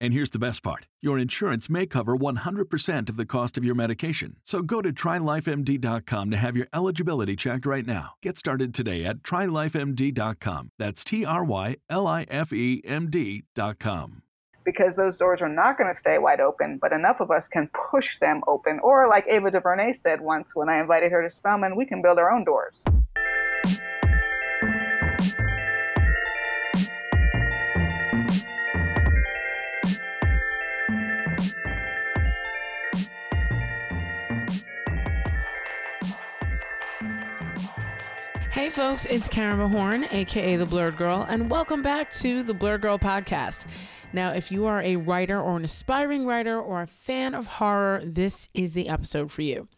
And here's the best part your insurance may cover 100% of the cost of your medication. So go to trylifemd.com to have your eligibility checked right now. Get started today at trylifemd.com. That's T R Y L I F E M D.com. Because those doors are not going to stay wide open, but enough of us can push them open. Or, like Ava DuVernay said once when I invited her to Spelman, we can build our own doors. Hey folks, it's Karama Horne, aka the Blerd Gurl, and welcome back to the Blerd Gurl podcast. Now, if you are a writer or an aspiring writer or a fan of horror, this is the episode for you.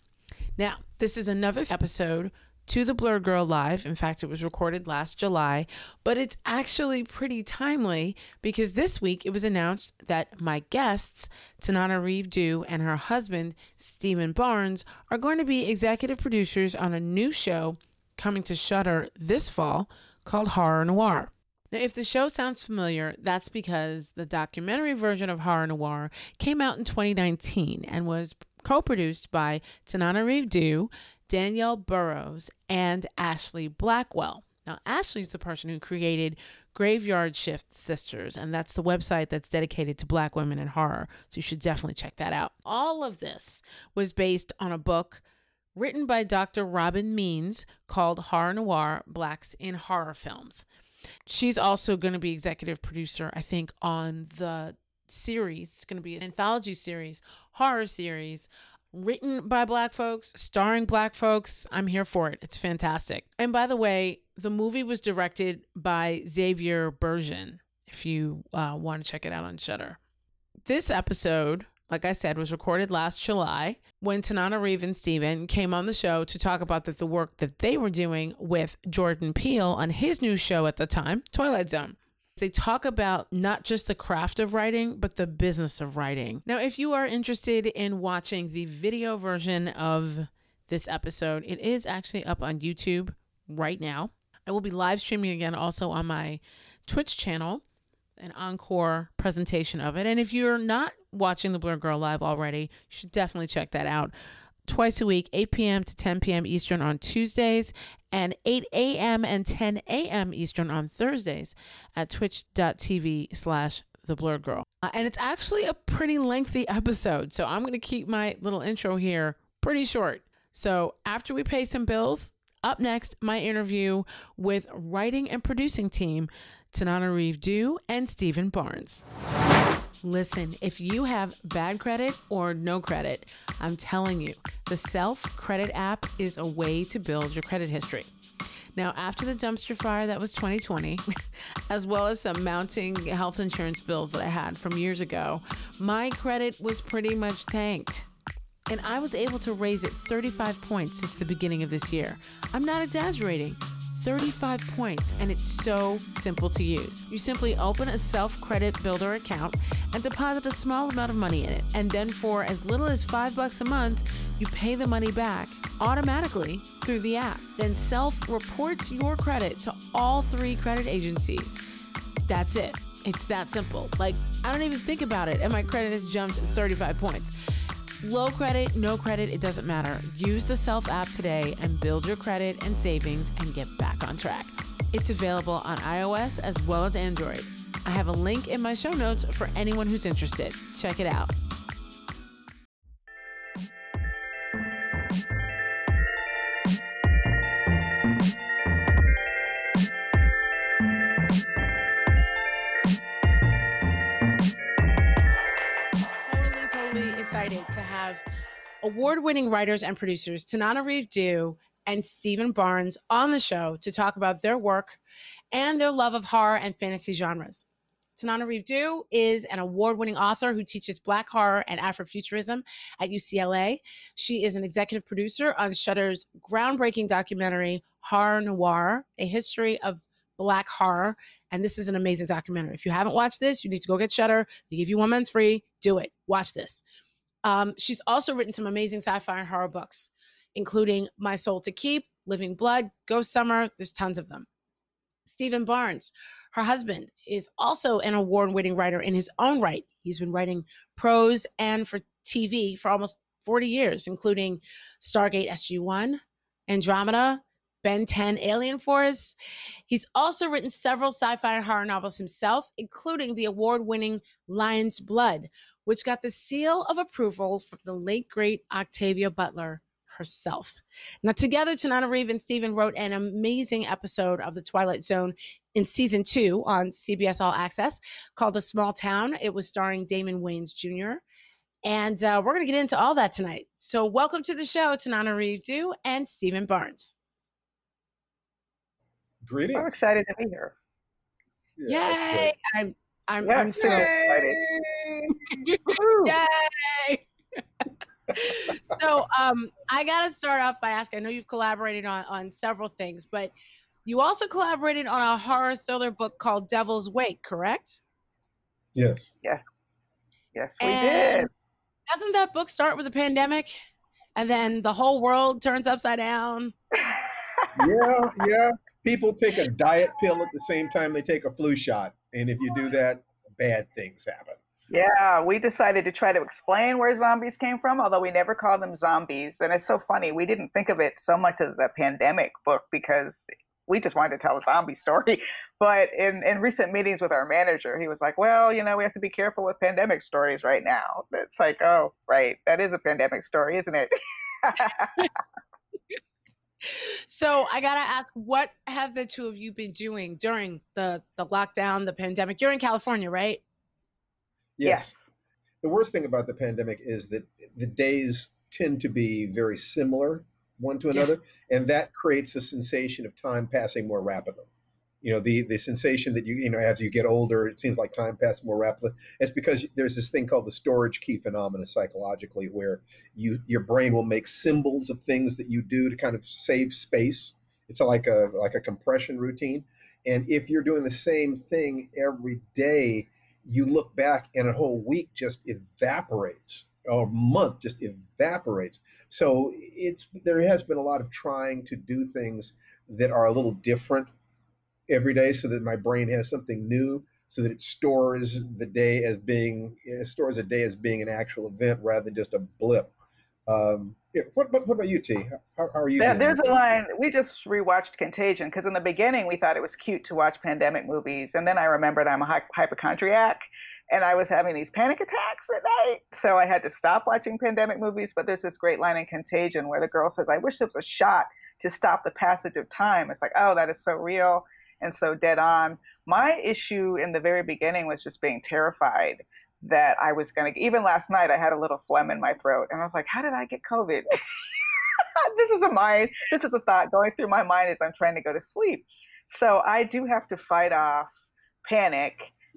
Now, this is another episode to the Blerd Gurl Live. In fact, it was recorded last July, but it's actually pretty timely because this week it was announced that my guests, Tananarive Due and her husband, Steven Barnes, are going to be executive producers on a new show coming to Shudder this fall called Horror Noire. Now, if the show sounds familiar, that's because the documentary version of Horror Noire came out in 2019 and was co produced by Tananarive Danielle Burrows, and Ashlee Blackwell. Now, Ashlee's the person who created Graveyard Shift Sisters, and that's the website that's dedicated to black women in horror. So you should definitely check that out. All of this was based on a book written by Dr. Robin Means called Horror Noire Blacks in Horror Films. She's also going to be executive producer, I think, on the series. It's going to be an anthology series, horror series, written by black folks, starring black folks. I'm here for it. It's fantastic. And by the way, the movie was directed by Xavier Burgin, if you uh, want to check it out on Shudder. This episode like I said, was recorded last July when Tananarive and Steven came on the show to talk about the, the work that they were doing with Jordan Peele on his new show at the time, Twilight Zone. They talk about not just the craft of writing, but the business of writing. Now, if you are interested in watching the video version of this episode, it is actually up on YouTube right now. I will be live streaming again also on my Twitch channel an encore presentation of it. And if you're not watching the Blerd Gurl live already, you should definitely check that out. Twice a week, 8 p.m. to 10 p.m. Eastern on Tuesdays, and 8 a.m. and 10 a.m. Eastern on Thursdays at twitch.tv slash the Blerd Gurl. Uh, and it's actually a pretty lengthy episode, so I'm going to keep my little intro here pretty short. So after we pay some bills, up next, my interview with writing and producing team Tananarive Due, and Steven Barnes. Listen, if you have bad credit or no credit, I'm telling you, the Self Credit app is a way to build your credit history. Now, after the dumpster fire that was 2020, as well as some mounting health insurance bills that I had from years ago, my credit was pretty much tanked. And I was able to raise it 35 points since the beginning of this year. I'm not exaggerating. 35 points, and it's so simple to use. You simply open a self credit builder account and deposit a small amount of money in it. And then for as little as five bucks a month, you pay the money back automatically through the app. Then self reports your credit to all three credit agencies. That's it. It's that simple. Like, I don't even think about it, and my credit has jumped 35 points. Low credit, no credit, it doesn't matter. Use the Self app today and build your credit and savings and get back on track. It's available on iOS as well as Android. I have a link in my show notes for anyone who's interested. Check it out. Award winning writers and producers Tananarive Due and Steven Barnes on the show to talk about their work and their love of horror and fantasy genres. Tananarive Due is an award winning author who teaches Black horror and Afrofuturism at UCLA. She is an executive producer on Shudder's groundbreaking documentary, Horror Noire A History of Black Horror. And this is an amazing documentary. If you haven't watched this, you need to go get Shudder. They give you one month free. Do it. Watch this. Um, she's also written some amazing sci fi and horror books, including My Soul to Keep, Living Blood, Ghost Summer. There's tons of them. Steven Barnes, her husband, is also an award winning writer in his own right. He's been writing prose and for TV for almost 40 years, including Stargate SG 1, Andromeda, Ben 10 Alien Force. He's also written several sci fi and horror novels himself, including the award winning Lion's Blood, which got the seal of approval from the late great Octavia Butler herself. Now, together, Tananarive and Steven wrote an amazing episode of The Twilight Zone in season two on CBS All Access called A Small Town. It was starring Damon Wayans Jr. And uh, we're going to get into all that tonight. So, welcome to the show, Tananarive Due and Steven Barnes. Greetings. I'm excited to be here. Yeah, that's Yay! I'm, I'm, Yes, I'm so excited. Yay! so um, I got to start off by asking. I know you've collaborated on on several things, but you also collaborated on a horror thriller book called Devil's Wake, correct? Yes. Yes. Yes, we And did. Doesn't that book start with a pandemic, and then the whole world turns upside down? Yeah, yeah. People take a diet pill at the same time they take a flu shot. And if you do that, bad things happen. Yeah, we decided to try to explain where zombies came from, although we never called them zombies. And it's so funny, we didn't think of it so much as a pandemic book because we just wanted to tell a zombie story. But in, in recent meetings with our manager, he was like, well, you know, we have to be careful with pandemic stories right now. It's like, oh, right, that is a pandemic story, isn't it? So I gotta ask, what have the two of you been doing during the the lockdown, the pandemic? You're in California, right? Yes. The worst thing about the pandemic is that the days tend to be very similar one to Yeah. another, and that creates a sensation of time passing more rapidly. You know, the the sensation that you you know as you get older, it seems like time passes more rapidly. It's because there's this thing called the storage key phenomena psychologically, where you your brain will make symbols of things that you do to kind of save space. It's like a like a compression routine, and if you're doing the same thing every day, you look back and a whole week just evaporates or month just evaporates so it's there has been a lot of trying to do things that are a little different every day so that my brain has something new so that it stores the day as being it stores a day as being an actual event rather than just a blip um, yeah, what, what, what about you t how, how are you There- there's a line. We just rewatched Contagion because in the beginning we thought it was cute to watch pandemic movies, and then I remembered I'm a hy- hypochondriac, and I was having these panic attacks at night, so I had to stop watching pandemic movies. But there's this great line in Contagion where the girl says, "I wish there was a shot to stop the passage of time." It's like, oh, that is so real and so dead on. My issue in the very beginning was just being terrified that I was going to, even last night, I had a little phlegm in my throat. And I was like, how did I get COVID? this is a mind, this is a thought going through my mind as I'm trying to go to sleep. So I do have to fight off panic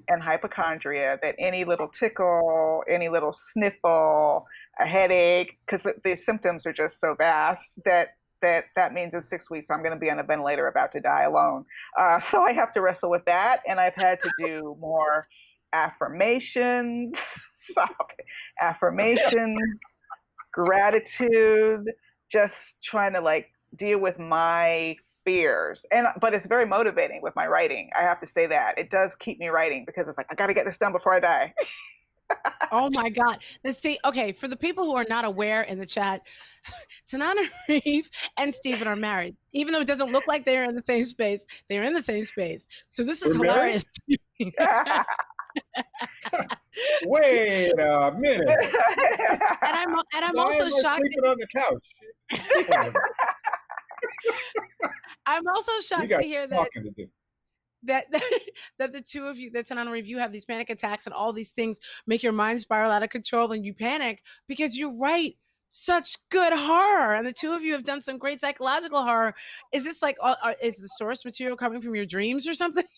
and hypochondria that any little tickle, any little sniffle, a headache, because the, the symptoms are just so vast that that that means in six weeks I'm going to be on a ventilator about to die alone. Uh, so I have to wrestle with that, and I've had to do more affirmations, affirmations, gratitude, just trying to like deal with my fears. And but it's very motivating with my writing i have to say that. It does keep me writing because it's like i got to get this done before i die oh my god. Let's see okay for the people who are not aware in the chat tanana reeve and stephen are married. Even though it doesn't look like they're in the same space they're in the same space. So this is hilarious. Wait a minute. and i'm and i'm Why also shocked sleeping on the couch. i'm also shocked to hear that to that that the two of you that Tananarive, you have these panic attacks and all these things make your mind spiral out of control and you panic because you write such good horror and the two of you have done some great psychological horror is this like uh, uh, is the source material coming from your dreams or something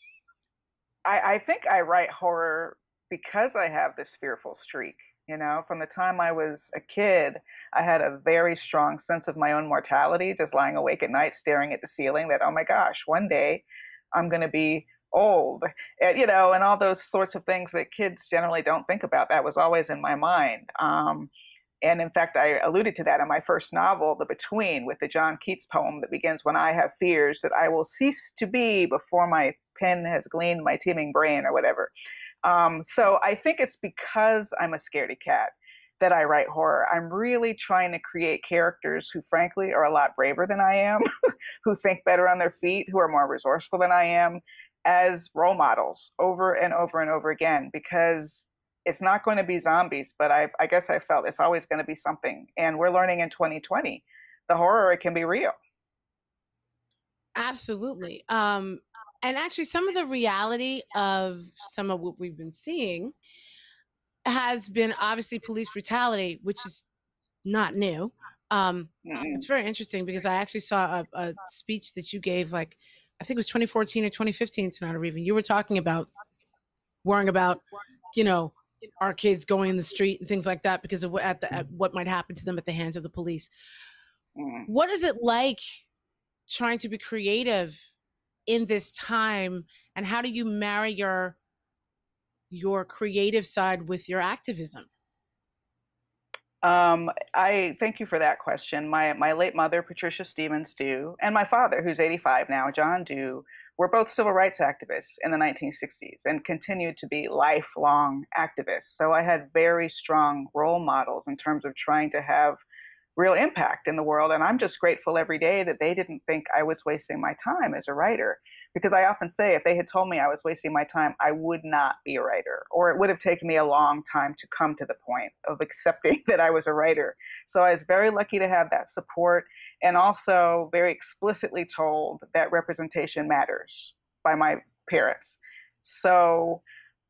I, I think I write horror because I have this fearful streak. You know, from the time I was a kid, I had a very strong sense of my own mortality, just lying awake at night staring at the ceiling that, oh my gosh, one day I'm going to be old, and, you know, and all those sorts of things that kids generally don't think about. That was always in my mind. Um, and in fact, I alluded to that in my first novel, The Between, with the John Keats poem that begins, When I have fears that I will cease to be before my pen has gleaned my teeming brain, or whatever. Um, so I think it's because I'm a scaredy cat that I write horror. I'm really trying to create characters who, frankly, are a lot braver than I am, who think better on their feet, who are more resourceful than I am, as role models over and over and over again, because it's not going to be zombies, but I, I guess I felt it's always going to be something. And we're learning in 2020 the horror it can be real. absolutely um and actually some of the reality of some of what we've been seeing has been obviously police brutality which is not new. Um It's very interesting because I actually saw a, a speech that you gave, like I think it was 2014 or 2015, Tananarive, and you were talking about worrying about, you know, our kids going in the street and things like that because of what at the at what might happen to them at the hands of the police. What is it like trying to be creative in this time, and how do you marry your your creative side with your activism? Um, I thank you for that question. My my late mother, Patricia Stephens Due, and my father, who's 85 now, John Due, were both civil rights activists in the 1960s and continued to be lifelong activists. So I had very strong role models in terms of trying to have real impact in the world. And I'm just grateful every day that they didn't think I was wasting my time as a writer. Because I often say, if they had told me I was wasting my time, I would not be a writer, or it would have taken me a long time to come to the point of accepting that I was a writer. So I was very lucky to have that support and also very explicitly told that representation matters by my parents. So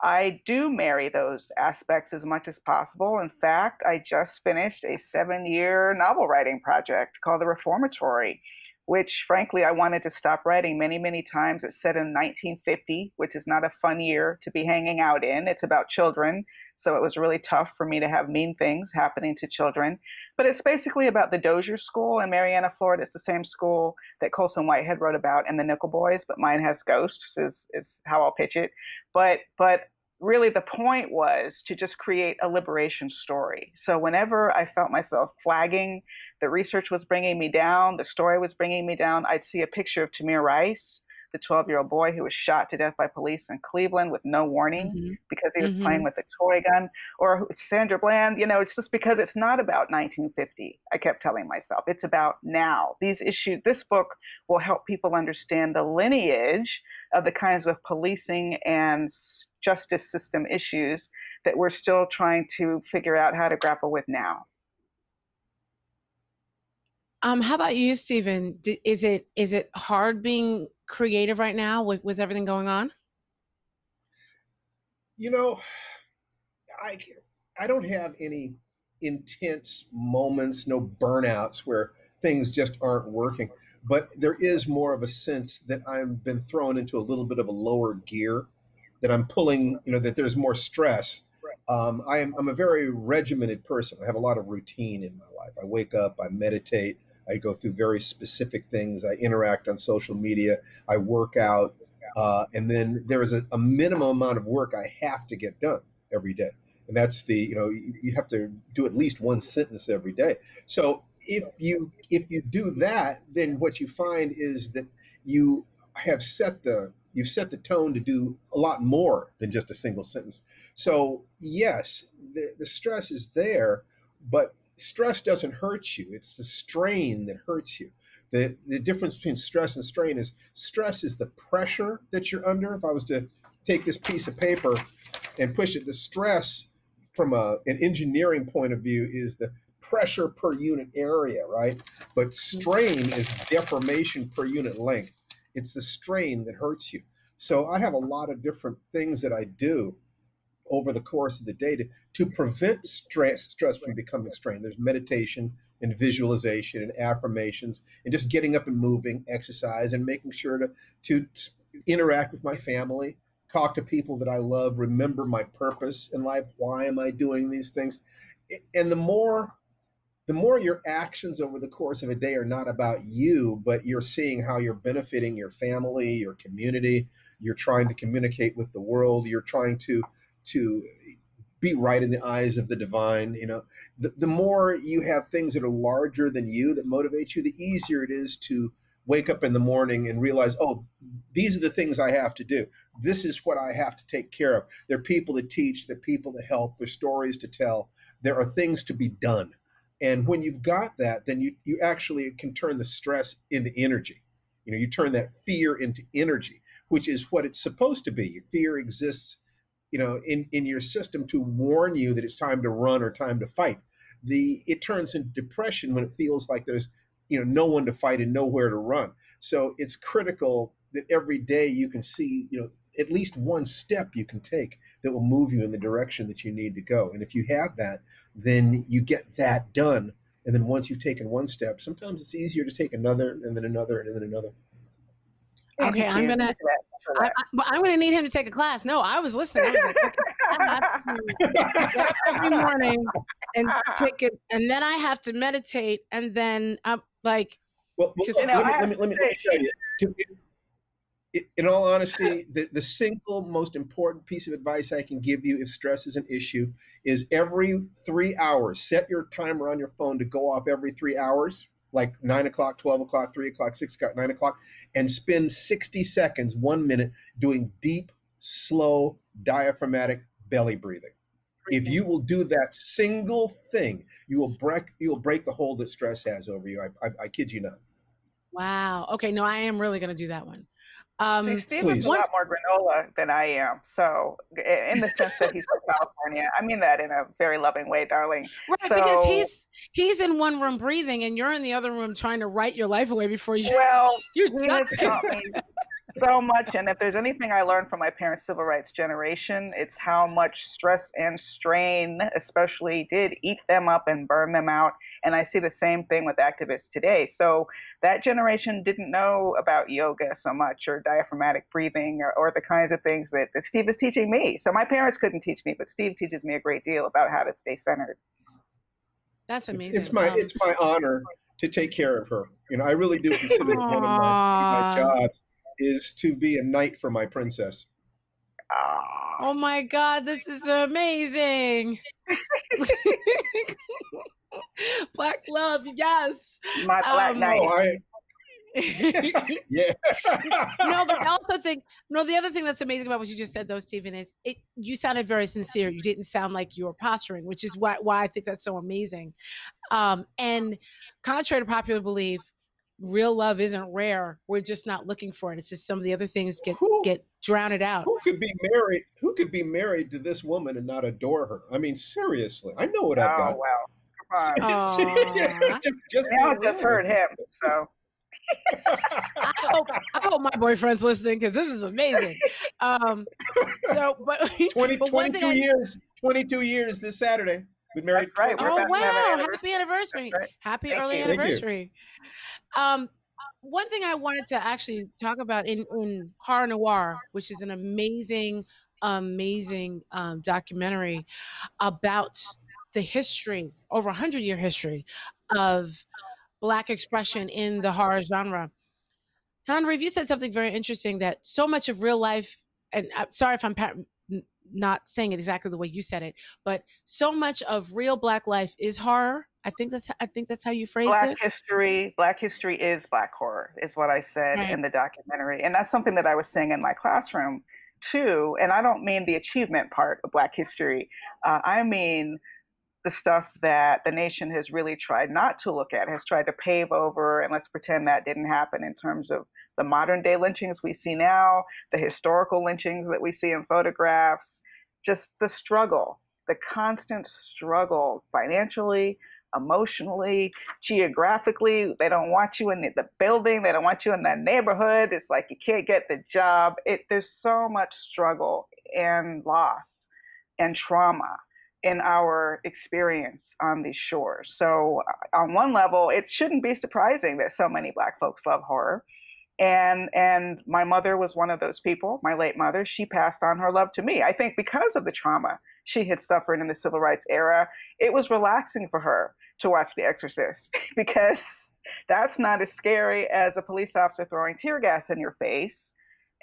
I do marry those aspects as much as possible. In fact, I just finished a seven year novel writing project called The Reformatory, which frankly I wanted to stop writing many, many times. It's set in 1950, which is not a fun year to be hanging out in. It's about children. So it was really tough for me to have mean things happening to children. But it's basically about the Dozier School in Marianna, Florida. It's the same school that Colson Whitehead wrote about in The Nickel Boys, but mine has ghosts, is, is how I'll pitch it. But but really the point was to just create a liberation story. So whenever I felt myself flagging, the research was bringing me down, the story was bringing me down, I'd see a picture of Tamir Rice, the 12 year old boy who was shot to death by police in Cleveland with no warning Mhm. because he was Mhm. playing with a toy gun, or Sandra Bland. You know, it's just because it's not about 1950. I kept telling myself it's about now. These issues. This book will help people understand the lineage of the kinds of policing and justice system issues that we're still trying to figure out how to grapple with now. Um, how about you, Steven? D- Is it is it hard being creative right now with with everything going on? You know, I I don't have any intense moments, no burnouts where things just aren't working. But there is more of a sense that I've been thrown into a little bit of a lower gear, that I'm pulling, you know, that there's more stress. Um, I am, I'm a very regimented person. I have a lot of routine in my life. I wake up, I meditate, I go through very specific things, I interact on social media, I work out, uh, and then there is a, a minimum amount of work I have to get done every day. And that's the, you know, you, you have to do at least one sentence every day. So if you if you do that, then what you find is that you have set the you've set the tone to do a lot more than just a single sentence. So yes, the, the stress is there, but stress doesn't hurt you. It's the strain that hurts you. The, the difference between stress and strain is stress is the pressure that you're under. If I was to take this piece of paper and push it, the stress from a, an engineering point of view is the pressure per unit area, right? But strain is deformation per unit length. It's the strain that hurts you. So I have a lot of different things that I do over the course of the day to, to prevent stress, stress from becoming strain. There's meditation and visualization and affirmations and just getting up and moving, exercise, and making sure to, to interact with my family, talk to people that I love, remember my purpose in life. Why am I doing these things? And the more the more your actions over the course of a day are not about you, but you're seeing how you're benefiting your family, your community, you're trying to communicate with the world, you're trying to to be right in the eyes of the divine you know. The, the more you have things that are larger than you that motivate you the easier it is to wake up in the morning and realize oh these are the things i have to do. This is what i have to take care of. There are people to teach there are people to help there are stories to tell there are things to be done. And when you've got that then you you actually can turn the stress into energy. You know you turn that fear into energy which is what it's supposed to be. Fear exists you know in in your system to warn you that it's time to run or time to fight. The it turns into depression when it feels like there's you know no one to fight and nowhere to run. So it's critical that every day you can see you know at least one step you can take that will move you in the direction that you need to go. And if you have that then you get that done. And then once you've taken one step sometimes it's easier to take another and then another and then another. Okay i'm gonna I, am going to need him to take a class. No, I was listening. I was like, okay, I get up every morning and take it, and then I have to meditate, and then I'm like, well, well let, me, let, me, let, me, let me tell you. in all honesty, the, the single most important piece of advice I can give you if stress is an issue is every three hours, set your timer on your phone to go off every three hours like nine o'clock, 12 o'clock, three o'clock, six o'clock, nine o'clock, and spend 60 seconds, one minute doing deep, slow, diaphragmatic belly breathing. If you will do that single thing, you will break you will break the hold that stress has over you. I, I, I kid you not. Wow. Okay. No, I am really going to do that one. Um, See, Steve is a lot more granola than I am. So, in the sense that he's from California, I mean that in a very loving way, darling. Right, so, because he's he's in one room breathing, and you're in the other room trying to write your life away before you. Well, you're so much. And if there's anything I learned from my parents' civil rights generation, it's how much stress and strain, especially, did eat them up and burn them out. And I see the same thing with activists today. So that generation didn't know about yoga so much or diaphragmatic breathing or, or the kinds of things that, that Steve is teaching me. So my parents couldn't teach me, but Steve teaches me a great deal about how to stay centered. That's amazing. It's, it's my um, it's my honor to take care of her. You know, I really do consider it one of my, my jobs is to be a knight for my princess. Oh my god, this is amazing. black love, yes. My black um, knight. Oh, I, yeah. no, but I also think no. The other thing that's amazing about what you just said, though, Steven, is it. You sounded very sincere. You didn't sound like you were posturing, which is why why I think that's so amazing. Um, and contrary to popular belief, real love isn't rare. We're just not looking for it. It's just some of the other things get who, get drowned out. Who could be married? Who could be married to this woman and not adore her? I mean, seriously, I know what I've got. Oh wow! just, just now I just heard him. So. I hope I hope my boyfriend's listening because this is amazing. Um, so, but 20, but 22 years, 22 years this Saturday. We married. That's right. oh wow! Happy anniversary! Right. Happy Thank early you. anniversary. Um, one thing I wanted to actually talk about in, in Horror Noire, which is an amazing, amazing um, documentary about the history, over a hundred year history of Black expression in the horror genre. Tananarive, you said something very interesting that so much of real life, and I'm sorry if I'm not saying it exactly the way you said it, but so much of real black life is horror. I think that's I think that's how you phrase black it. history black history is black horror is what I said Right. in the documentary. And that's something that I was saying in my classroom too. And I don't mean the achievement part of black history. Uh, I mean the stuff that the nation has really tried not to look at, has tried to pave over, and let's pretend that didn't happen in terms of the modern day lynchings we see now, the historical lynchings that we see in photographs, just the struggle, the constant struggle financially, emotionally, geographically. They don't want you in the, building, they don't want you in the neighborhood. It's like you can't get the job. It, there's so much struggle and loss and trauma in our experience on these shores. So, uh, on one level, it shouldn't be surprising that so many Black folks love horror. And and my mother was one of those people. My late mother, she passed on her love to me. I think because of the trauma she had suffered in the civil rights era, it was relaxing for her to watch The Exorcist because that's not as scary as a police officer throwing tear gas in your face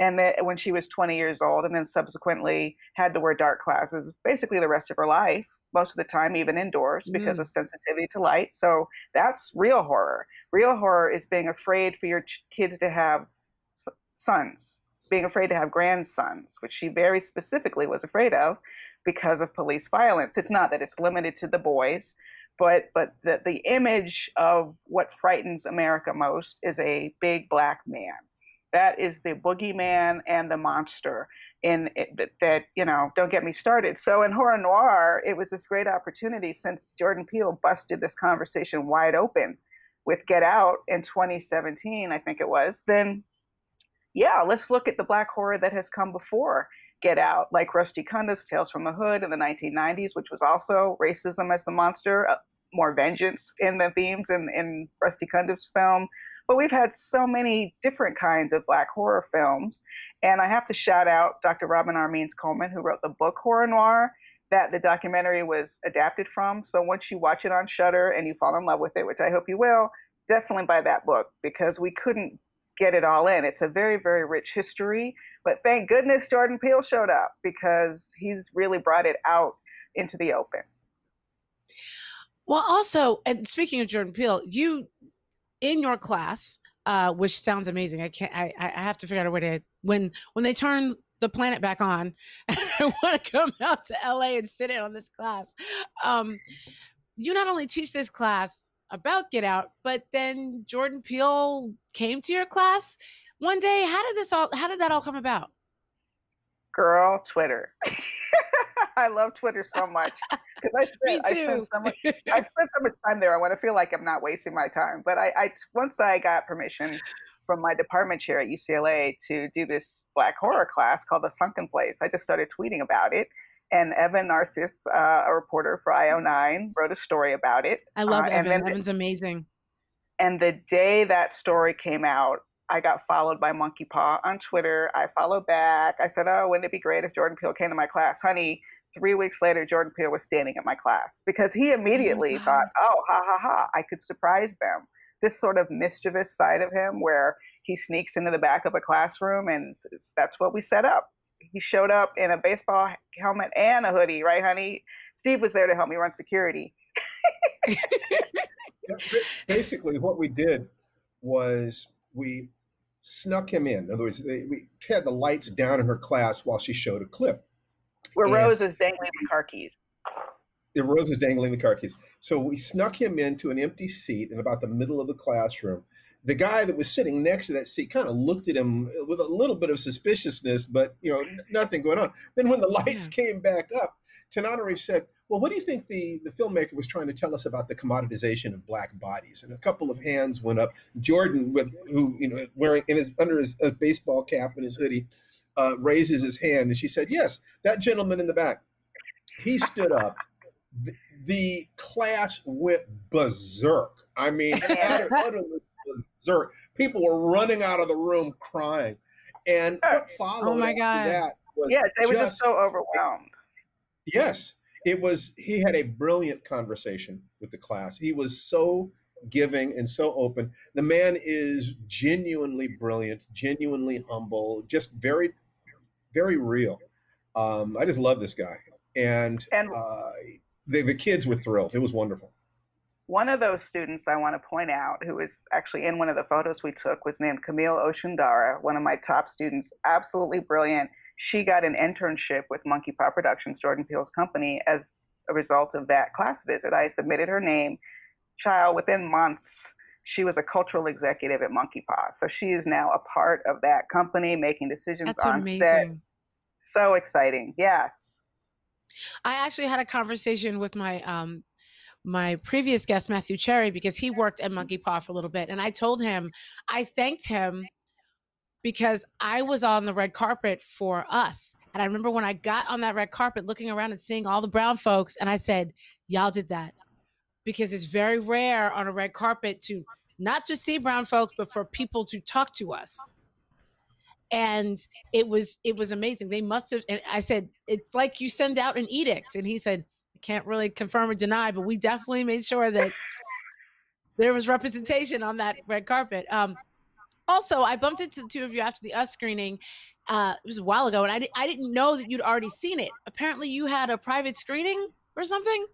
and that when she was 20 years old and then subsequently had to wear dark glasses basically the rest of her life most of the time even indoors because mm. of sensitivity to light. So that's real horror. Real horror is being afraid for your ch- kids to have s- sons being afraid to have grandsons which she very specifically was afraid of because of police violence. It's not that it's limited to the boys but but the, the image of what frightens america most is a big black man that is the boogeyman and the monster in it, that, you know don't get me started. So in horror noire it was this great opportunity since jordan peele busted this conversation wide open with get out in 2017 i think it was then yeah let's look at the black horror that has come before get out like rusty cundiff's tales from the hood in the 1990s which was also racism as the monster uh, more vengeance in the themes in, in rusty cundiff's film but we've had so many different kinds of black horror films. And I have to shout out Dr. Robin. Means Coleman, who wrote the book Horror Noire that the documentary was adapted from. So once you watch it on Shudder and you fall in love with it, which I hope you will, definitely buy that book because we couldn't get it all in. It's a very, very rich history. But thank goodness Jordan Peele showed up because he's really brought it out into the open. Well, also, and speaking of Jordan Peele, you in your class, uh, which sounds amazing. I can't. I, I have to figure out a way to when when they turn the planet back on. I want to come out to LA and sit in on this class. Um, you not only teach this class about Get Out, but then Jordan Peele came to your class one day. How did this all? How did that all come about? Girl, Twitter. I love Twitter so much because I Me spent, I spent so much I spent so much time there. I want to feel like I'm not wasting my time. But I, I once I got permission from my department chair at UCLA to do this black horror class called The Sunken Place, I just started tweeting about it. And Evan Narcisse, uh, a reporter for IO9, wrote a story about it. I love Uh, Evan. Evan's amazing. And the day that story came out, I got followed by Monkey Paw on Twitter. I followed back. I said, Oh, wouldn't it be great if Jordan Peele came to my class? Honey, three weeks later, Jordan Peele was standing at my class because he oh immediately wow. thought, Oh, ha ha ha, I could surprise them. This sort of mischievous side of him where he sneaks into the back of a classroom and that's what we set up. He showed up in a baseball helmet and a hoodie, right, honey? Steve was there to help me run security. Basically, what we did was we snuck him in. In other words, they, we had the lights down in her class while she showed a clip. Where And- Rose is dangling the car keys. The Rose is dangling the car keys. So we snuck him into an empty seat in about the middle of the classroom. The guy that was sitting next to that seat kind of looked at him with a little bit of suspiciousness, but you know, n- nothing going on. Then when the lights came back up, Tananarive said, "Well, what do you think the the filmmaker was trying to tell us about the commoditization of black bodies?" And a couple of hands went up. Jordan, with who you know wearing in his under his baseball cap and his hoodie, uh, raises his hand, and she said, "Yes, that gentleman in the back." He stood up the, the class went berserk. I mean, utterly berserk. People were running out of the room crying. And what followed Oh my God. that was Yeah, they were just so overwhelmed. Yes, it was. He had a brilliant conversation with the class. He was so giving and so open. The man is genuinely brilliant, genuinely humble, just very, very real. Um, I just love this guy, and, And- uh, the the kids were thrilled. It was wonderful. One of those students I want to point out, who was actually in one of the photos we took, was named Camille Oshundara, one of my top students. Absolutely brilliant. She got an internship with Monkey Paw Productions, Jordan Peele's company, as a result of that class visit. I submitted her name. Child, within months, she was a cultural executive at Monkey Paw. So she is now a part of that company, making decisions That's on amazing. set. So exciting. Yes. I actually had a conversation with my um my previous guest Matthew Cherry because he worked at Monkey Paw for a little bit and I told him I thanked him because I was on the red carpet for us. And I remember when I got on that red carpet looking around and seeing all the brown folks and I said, "Y'all did that." Because it's very rare on a red carpet to not just see brown folks but for people to talk to us. And it was it was amazing. They must have and i said it's like you send out an edict. And he said i can't really confirm or deny but we definitely made sure that there was representation on that red carpet. Um also i bumped into the two of you after the us screening uh it was a while ago and i, di- I didn't know that you'd already seen it. Apparently you had a private screening or something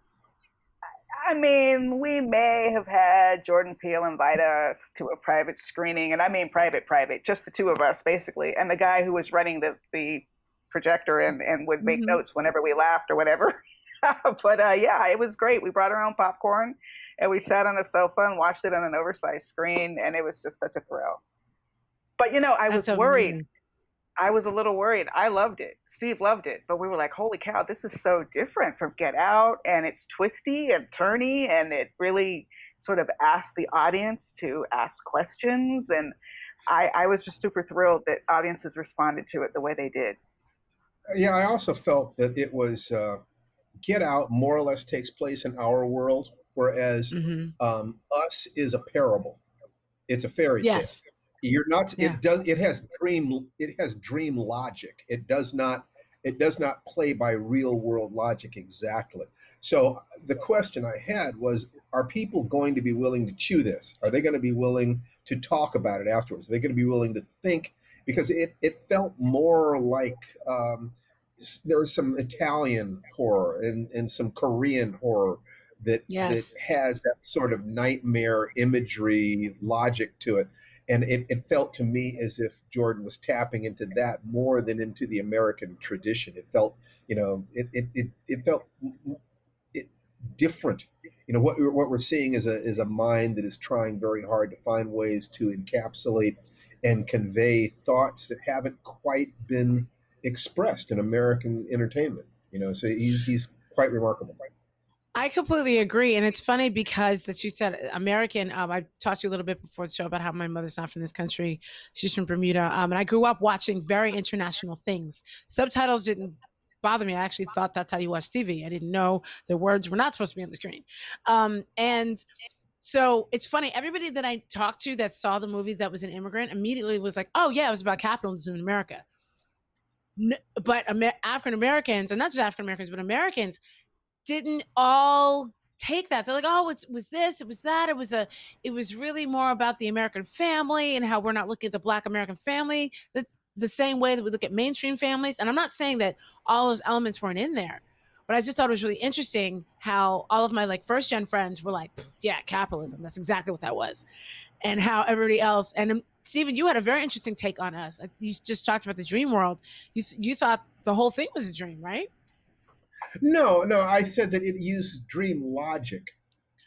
I mean, we may have had Jordan Peele invite us to a private screening, and I mean private, private, just the two of us, basically. And the guy who was running the, the projector and, and would make Mhm. notes whenever we laughed or whatever. but uh, yeah, it was great. We brought our own popcorn and we sat on a sofa and watched it on an oversized screen, and it was just such a thrill. But you know, I was That's worried. Amazing. I was a little worried. I loved it. Steve loved it, but we were like, "Holy cow, this is so different from Get Out, and it's twisty and turny, and it really sort of asks the audience to ask questions." And I, I was just super thrilled that audiences responded to it the way they did. Yeah, I also felt that it was uh, Get Out more or less takes place in our world, whereas Mhm. um, Us is a parable. It's a fairy tale. You're not. Yeah. It does. It has dream. It has dream logic. It does not. It does not play by real world logic exactly. So the question I had was: Are people going to be willing to chew this? Are they going to be willing to talk about it afterwards? Are they going to be willing to think? Because it it felt more like um, there was some Italian horror and and some Korean horror that Yes. that has that sort of nightmare imagery logic to it and it, it felt to me as if jordan was tapping into that more than into the american tradition. It felt you know it it it, it felt it different. You know what, we're- what we're seeing is a is a mind that is trying very hard to find ways to encapsulate and convey thoughts that haven't quite been expressed in american entertainment. You know so he's he's quite remarkable I completely agree, and it's funny because that you said American. Um, I talked to you a little bit before the show about how my mother's not from this country; she's from Bermuda. Um, and I grew up watching very international things. Subtitles didn't bother me. I actually thought that's how you watch TV. I didn't know the words were not supposed to be on the screen. Um, and so it's funny. Everybody that I talked to that saw the movie that was an immigrant immediately was like, "Oh yeah, it was about capitalism in America." But Amer- African Americans, and not just African Americans, but Americans didn't all take that. They're like, oh, it was this, it was that. It was a, it was really more about the American family and how we're not looking at the Black American family the, the same way that we look at mainstream families. And I'm not saying that all those elements weren't in there, but I just thought it was really interesting how all of my like first gen friends were like, yeah, capitalism. That's exactly what that was, and how everybody else. And um, Steven, you had a very interesting take on us. You just talked about the dream world. You th- you thought the whole thing was a dream, right? No, no, I said that it used dream logic.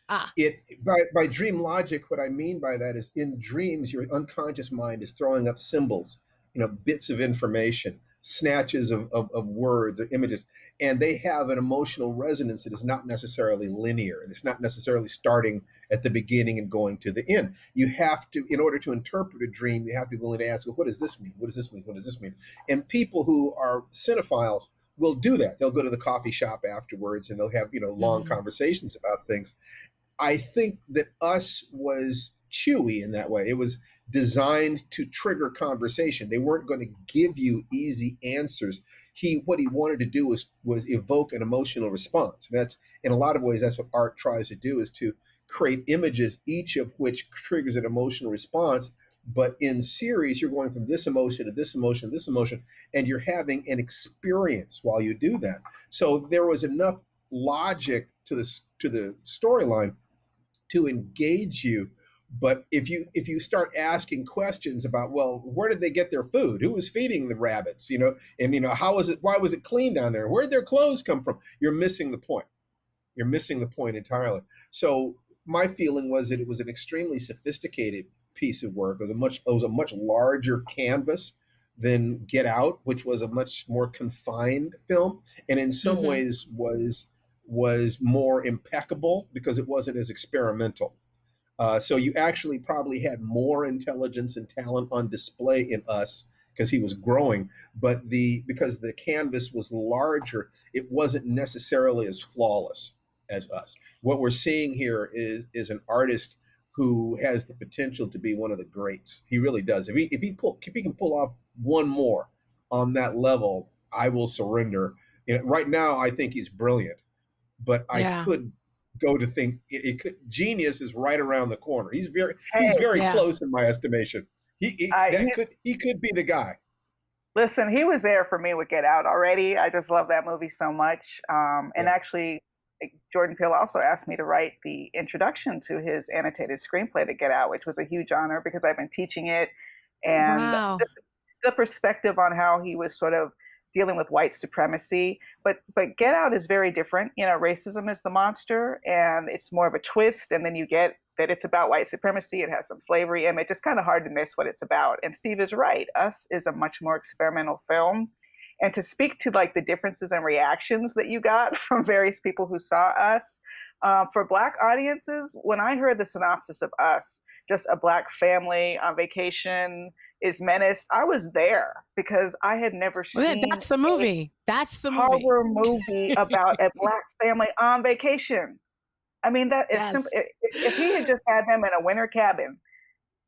Ah. It by by dream logic, what I mean by that is in dreams, your unconscious mind is throwing up symbols, you know, bits of information, snatches of, of, of words or images, and they have an emotional resonance that is not necessarily linear. It's not necessarily starting at the beginning and going to the end. You have to, in order to interpret a dream, you have to be willing to ask, well, what does this mean? What does this mean? What does this mean? And people who are cinephiles will do that. They'll go to the coffee shop afterwards and they'll have, you know, long Mhm. conversations about things. I think that us was chewy in that way. It was designed to trigger conversation. They weren't going to give you easy answers. He what he wanted to do was was evoke an emotional response. That's in a lot of ways that's what art tries to do is to create images each of which triggers an emotional response But in series, you're going from this emotion to this emotion, to this emotion, and you're having an experience while you do that. So there was enough logic to the to the storyline to engage you but if you if you start asking questions about well where did they get their food? Who was feeding the rabbits? You know and you know how was it why was it clean down there? Where did their clothes come from? You're missing the point. You're missing the point entirely. So my feeling was that it was an extremely sophisticated piece of work it was a much it was a much larger canvas than get out which was a much more confined film and in some mm-hmm. ways was was more impeccable because it wasn't as experimental uh, so you actually probably had more intelligence and talent on display in us because he was growing, but the because the canvas was larger, it wasn't necessarily as flawless as us. What we're seeing here is is an artist who has the potential to be one of the greats. He really does. If he if he pull if he can pull off one more on that level, I will surrender. You know, right now, I think he's brilliant, but I yeah. could go to think it, it, could genius is right around the corner. He's very hey, he's very yeah. close in my estimation. He he, uh, that could he could be the guy. Listen, he was there for me with Get Out already. I just love that movie so much. Um, and yeah. actually, Jordan Peele also asked me to write the introduction to his annotated screenplay to Get Out, which was a huge honor because I've been teaching it and wow. the, the perspective on how he was sort of dealing with white supremacy. But but Get Out is very different. You know, racism is the monster, and it's more of a twist. And then you get that it's about white supremacy. It has some slavery in it. It's kind of hard to miss what it's about. And Steve is right. Us is a much more experimental film. And to speak to like the differences and reactions that you got from various people who saw us, uh, for Black audiences, when I heard the synopsis of Us, just a Black family on vacation is menaced. I was there because I had never seen. That's the movie. That's the movie. horror movie about a black family on vacation. I mean, that is yes. simple. If, if he had just had them in a winter cabin,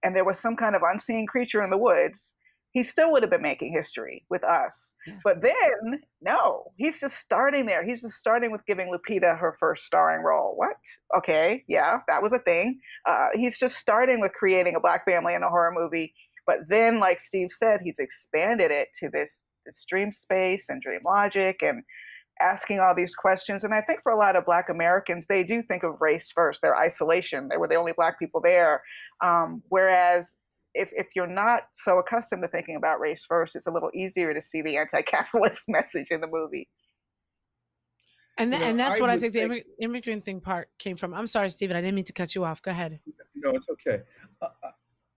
and there was some kind of unseen creature in the woods, he still would have been making history with us. Yeah. But then, no, he's just starting there. He's just starting with giving Lupita her first starring role. What? Okay, yeah, that was a thing. Uh, he's just starting with creating a black family in a horror movie but then, like Steve said, he's expanded it to this, this dream space and dream logic and asking all these questions. And I think for a lot of Black Americans, they do think of race first, their isolation. They were the only Black people there. Um, whereas if, if you're not so accustomed to thinking about race first, it's a little easier to see the anti capitalist message in the movie. And, th- you know, and that's I what I think the immigrant thing part came from. I'm sorry, Steven. I didn't mean to cut you off. Go ahead. No, it's okay. Uh, uh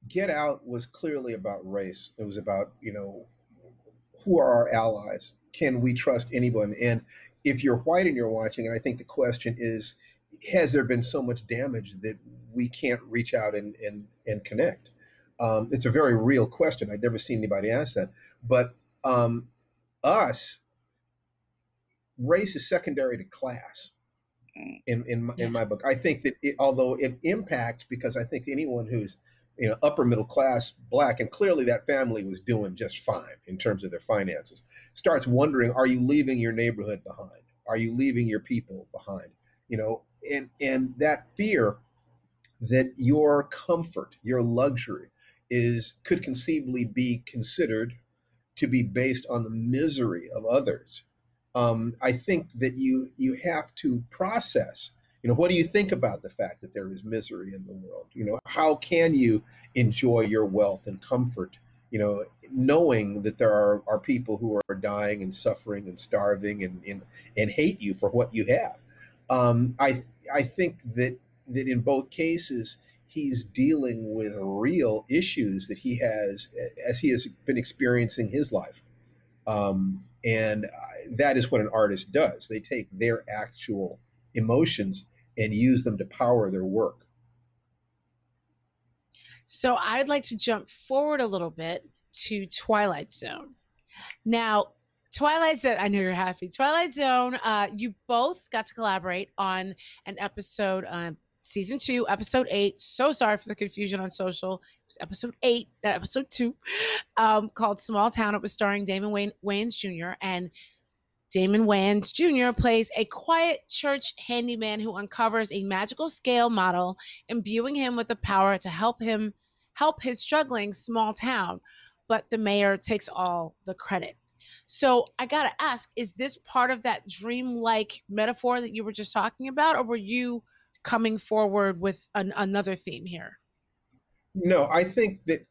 Get Out was clearly about race. It was about, you know, who are our allies? Can we trust anyone? And if you're white and you're watching, and I think the question is, has there been so much damage that we can't reach out and and, and connect? Um, it's a very real question. I'd never seen anybody ask that. But um, us, race is secondary to class. In in my, in my book, I think that it, although it impacts, because I think anyone who's you know upper middle class black and clearly that family was doing just fine in terms of their finances starts wondering are you leaving your neighborhood behind are you leaving your people behind you know and and that fear that your comfort your luxury is could conceivably be considered to be based on the misery of others. Um, i think that you you have to process you know what do you think about the fact that there is misery in the world? You know how can you enjoy your wealth and comfort you know knowing that there are, are people who are dying and suffering and starving and and, and hate you for what you have? Um, i i think that that in both cases he's dealing with real issues that he has as he has been experiencing his life um, and that is what an artist does they take their actual emotions and use them to power their work. So I'd like to jump forward a little bit to Twilight Zone. Now, Twilight Zone, I know you're happy. Twilight Zone, uh, you both got to collaborate on an episode, uh, season two, episode eight. So sorry for the confusion on social. It was episode eight, not episode two, um, called Small Town. It was starring Damon Wayne, Wayans Jr. And Damon Wayans Jr. plays a quiet church handyman who uncovers a magical scale model, imbuing him with the power to help him help his struggling small town, but the mayor takes all the credit. So I got to ask is this part of that dream-like metaphor that you were just talking about or were you coming forward with an, another theme here? No, I think that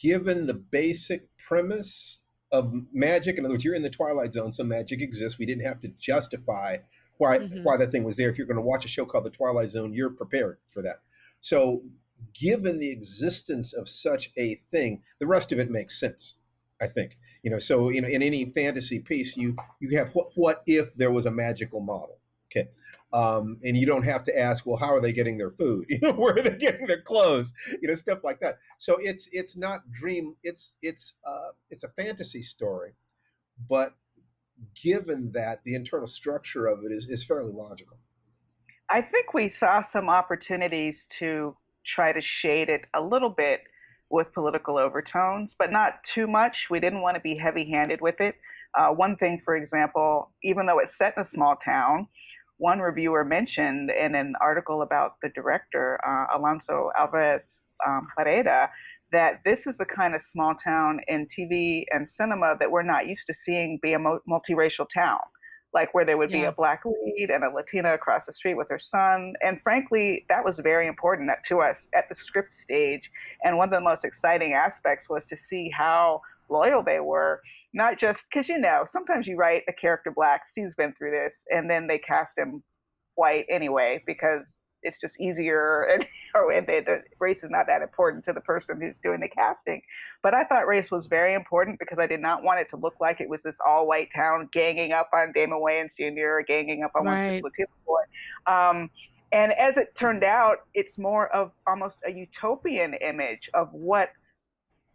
given the basic premise of magic, in other words, you're in the Twilight Zone, so magic exists. We didn't have to justify why mm-hmm. why that thing was there. If you're going to watch a show called The Twilight Zone, you're prepared for that. So, given the existence of such a thing, the rest of it makes sense. I think you know. So, you know, in any fantasy piece, you you have what what if there was a magical model? Okay, um, and you don't have to ask, well, how are they getting their food? You know, where are they getting their clothes? You know, stuff like that. So it's it's not dream. It's it's uh, it's a fantasy story, but given that the internal structure of it is, is fairly logical. I think we saw some opportunities to try to shade it a little bit with political overtones, but not too much. We didn't want to be heavy handed with it. Uh, one thing, for example, even though it's set in a small town, one reviewer mentioned in an article about the director, uh, Alonso Alvarez um, Barreda, that this is the kind of small town in TV and cinema that we're not used to seeing be a multiracial town, like where there would yeah. be a black lead and a Latina across the street with her son. And frankly, that was very important to us at the script stage. And one of the most exciting aspects was to see how loyal they were, not just because, you know, sometimes you write a character black, Steve's been through this, and then they cast him white anyway because it's just easier and, or, and they, the race is not that important to the person who's doing the casting. But I thought race was very important because I did not want it to look like it was this all white town ganging up on Damon Wayans Jr. or ganging up on right. one boy. Um, and as it turned out, it's more of almost a utopian image of what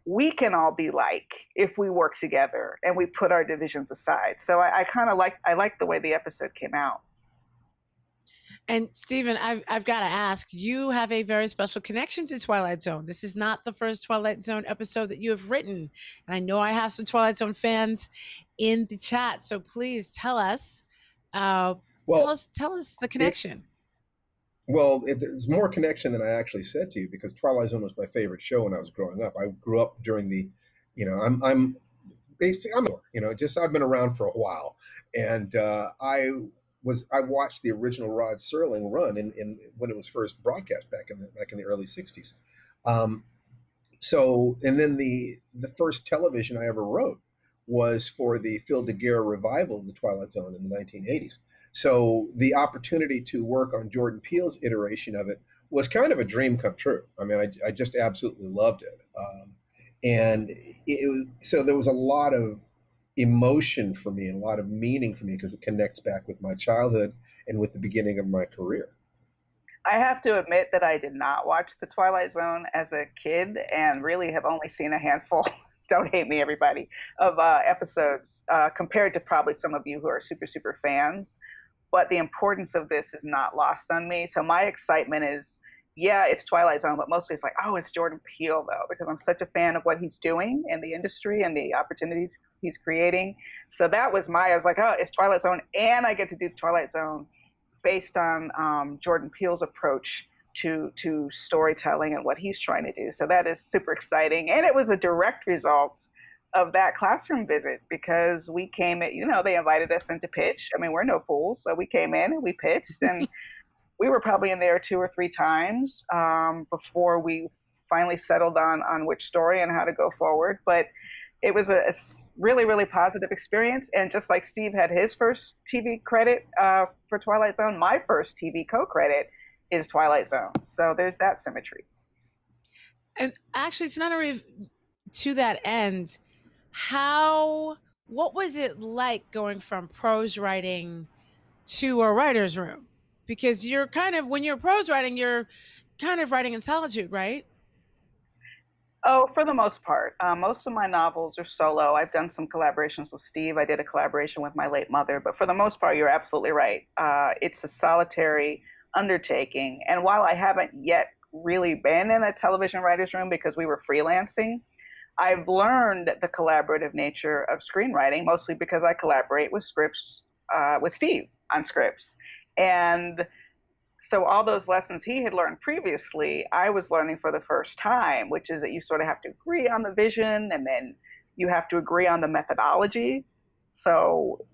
we can all be like if we work together and we put our divisions aside. So I, I kind of like I like the way the episode came out. And Steven, I've, I've got to ask, you have a very special connection to Twilight Zone. This is not the first Twilight Zone episode that you have written. And I know I have some Twilight Zone fans in the chat. So please tell us, uh, well, tell us, tell us the connection. Well, it, there's more connection than I actually said to you because Twilight Zone was my favorite show when I was growing up. I grew up during the, you know, I'm, I'm basically, I'm, you know, just I've been around for a while. And uh, I was I watched the original Rod Serling run in, in when it was first broadcast back in the back in the early '60s. Um, so, and then the the first television I ever wrote was for the Phil DeGuere revival of the Twilight Zone in the 1980s. So, the opportunity to work on Jordan Peele's iteration of it was kind of a dream come true. I mean, I, I just absolutely loved it. Um, and it, it, so there was a lot of emotion for me and a lot of meaning for me because it connects back with my childhood and with the beginning of my career. I have to admit that I did not watch The Twilight Zone as a kid and really have only seen a handful, don't hate me, everybody, of uh, episodes uh, compared to probably some of you who are super, super fans. But the importance of this is not lost on me. So my excitement is yeah, it's Twilight Zone, but mostly it's like, oh, it's Jordan Peele though, because I'm such a fan of what he's doing in the industry and the opportunities he's creating. So that was my, I was like, oh, it's Twilight Zone, and I get to do Twilight Zone based on um, Jordan Peele's approach to to storytelling and what he's trying to do. So that is super exciting, and it was a direct result of that classroom visit because we came at you know, they invited us in to pitch. I mean, we're no fools. So we came in and we pitched and we were probably in there two or three times um, before we finally settled on on which story and how to go forward. But it was a, a really really positive experience. And just like Steve had his first TV credit uh, for Twilight Zone, my first TV co-credit is Twilight Zone. So there's that symmetry. And actually, it's not a to that end. How what was it like going from prose writing to a writer's room? because you're kind of when you're prose writing, you're kind of writing in solitude, right? Oh, for the most part. Uh, most of my novels are solo. I've done some collaborations with Steve. I did a collaboration with my late mother, but for the most part, you're absolutely right. Uh, it's a solitary undertaking. And while I haven't yet really been in a television writer's room because we were freelancing, I've learned the collaborative nature of screenwriting, mostly because I collaborate with scripts uh, with Steve on scripts. And so all those lessons he had learned previously, I was learning for the first time, which is that you sort of have to agree on the vision and then you have to agree on the methodology. So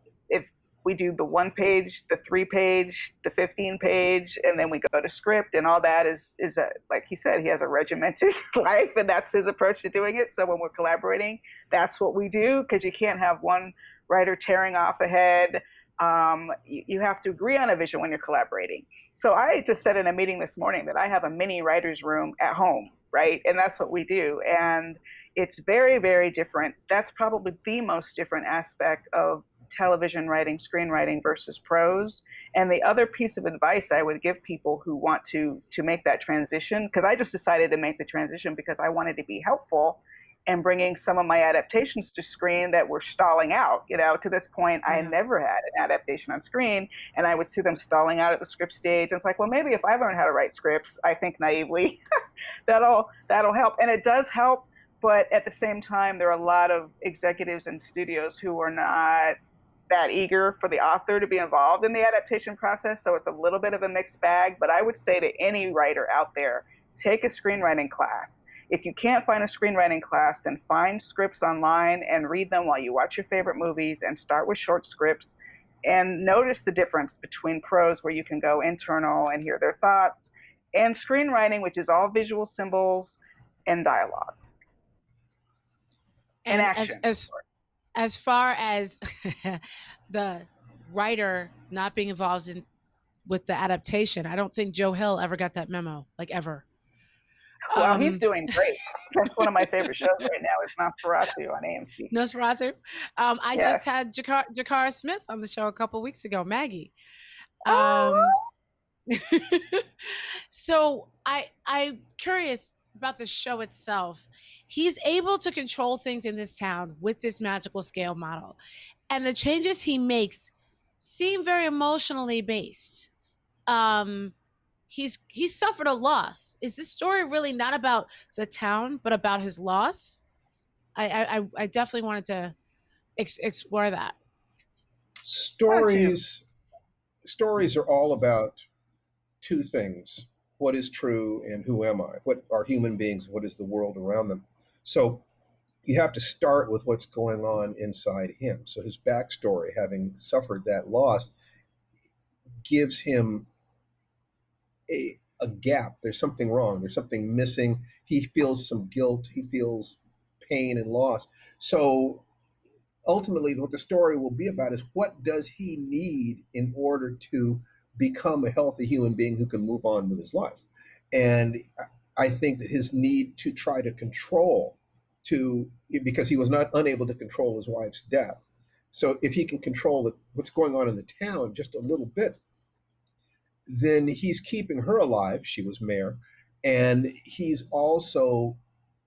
we do the one page, the three page, the 15 page, and then we go to script and all that is, is a, like he said, he has a regimented life and that's his approach to doing it. So when we're collaborating, that's what we do because you can't have one writer tearing off ahead. Um, you, you have to agree on a vision when you're collaborating. So I just said in a meeting this morning that I have a mini writer's room at home, right? And that's what we do. And it's very, very different. That's probably the most different aspect of television writing, screenwriting versus prose. And the other piece of advice I would give people who want to to make that transition, because I just decided to make the transition because I wanted to be helpful and bringing some of my adaptations to screen that were stalling out. You know, to this point, I had mm-hmm. never had an adaptation on screen, and I would see them stalling out at the script stage. And it's like, well, maybe if I learn how to write scripts, I think naively, that'll that'll help, and it does help. But at the same time, there are a lot of executives and studios who are not that eager for the author to be involved in the adaptation process. So it's a little bit of a mixed bag. But I would say to any writer out there, take a screenwriting class if you can't find a screenwriting class, then find scripts online and read them while you watch your favorite movies and start with short scripts and notice the difference between prose where you can go internal and hear their thoughts and screenwriting which is all visual symbols and dialogue and, and action as, as, as far as the writer not being involved in with the adaptation i don't think joe hill ever got that memo like ever well, um, he's doing great. That's one of my favorite shows right now. It's NOS4A2 on AMC. NOS4A2. Um, I just had Jakar- Jahkara Smith on the show a couple weeks ago, Maggie. Um, oh. so I I'm curious about the show itself. He's able to control things in this town with this magical scale model, and the changes he makes seem very emotionally based. Um, he's he's suffered a loss. Is this story really not about the town, but about his loss? I I, I definitely wanted to ex- explore that. Stories stories are all about two things: what is true and who am I? What are human beings? What is the world around them? So you have to start with what's going on inside him. So his backstory, having suffered that loss, gives him a, a gap. There's something wrong. There's something missing. He feels some guilt. He feels pain and loss. So ultimately, what the story will be about is what does he need in order to become a healthy human being who can move on with his life? And I think that his need to try to control, to because he was not unable to control his wife's death. So if he can control the, what's going on in the town just a little bit, then he's keeping her alive. She was mayor. And he's also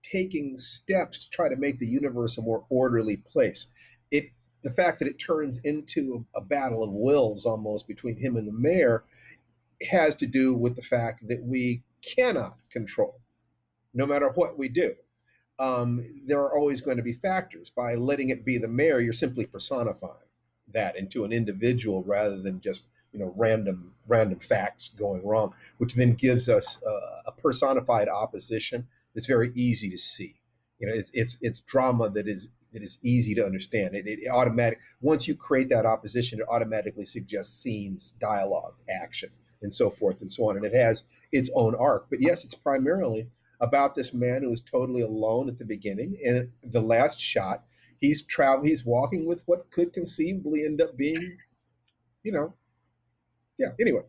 taking steps to try to make the universe a more orderly place. It the fact that it turns into a, a battle of wills almost between him and the mayor has to do with the fact that we cannot control, no matter what we do. Um, there are always going to be factors. By letting it be the mayor, you're simply personifying that into an individual rather than just you know random random facts going wrong, which then gives us uh, a personified opposition that's very easy to see. You know, it, it's it's drama that is that is easy to understand. It, it automatic once you create that opposition, it automatically suggests scenes, dialogue, action, and so forth and so on. And it has its own arc. But yes, it's primarily about this man who is totally alone at the beginning. And the last shot, he's travel he's walking with what could conceivably end up being, you know, yeah. Anyway.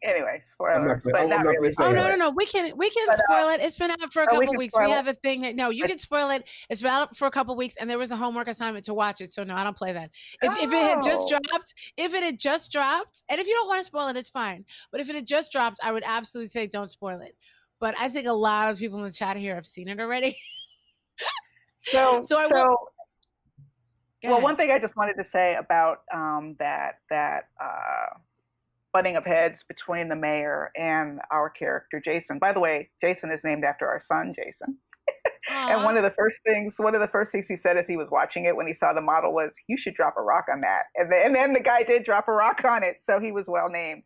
Anyway, spoiler. But not, not really. Oh no, no, no. We can we can but, spoil uh, it. It's been out for a couple we weeks. We have a thing that no, you can spoil it. It's been out for a couple weeks, and there was a homework assignment to watch it. So no, I don't play that. If, oh. if it had just oh. dropped, if it had just dropped, and if you don't want to spoil it, it's fine. But if it had just dropped, I would absolutely say don't spoil it. But I think a lot of people in the chat here have seen it already. so so I so, will. well, one thing I just wanted to say about um, that that. Uh, butting of heads between the mayor and our character Jason. By the way, Jason is named after our son Jason. and one of the first things, one of the first things he said as he was watching it when he saw the model was, "You should drop a rock on that." And then, and then the guy did drop a rock on it, so he was well named.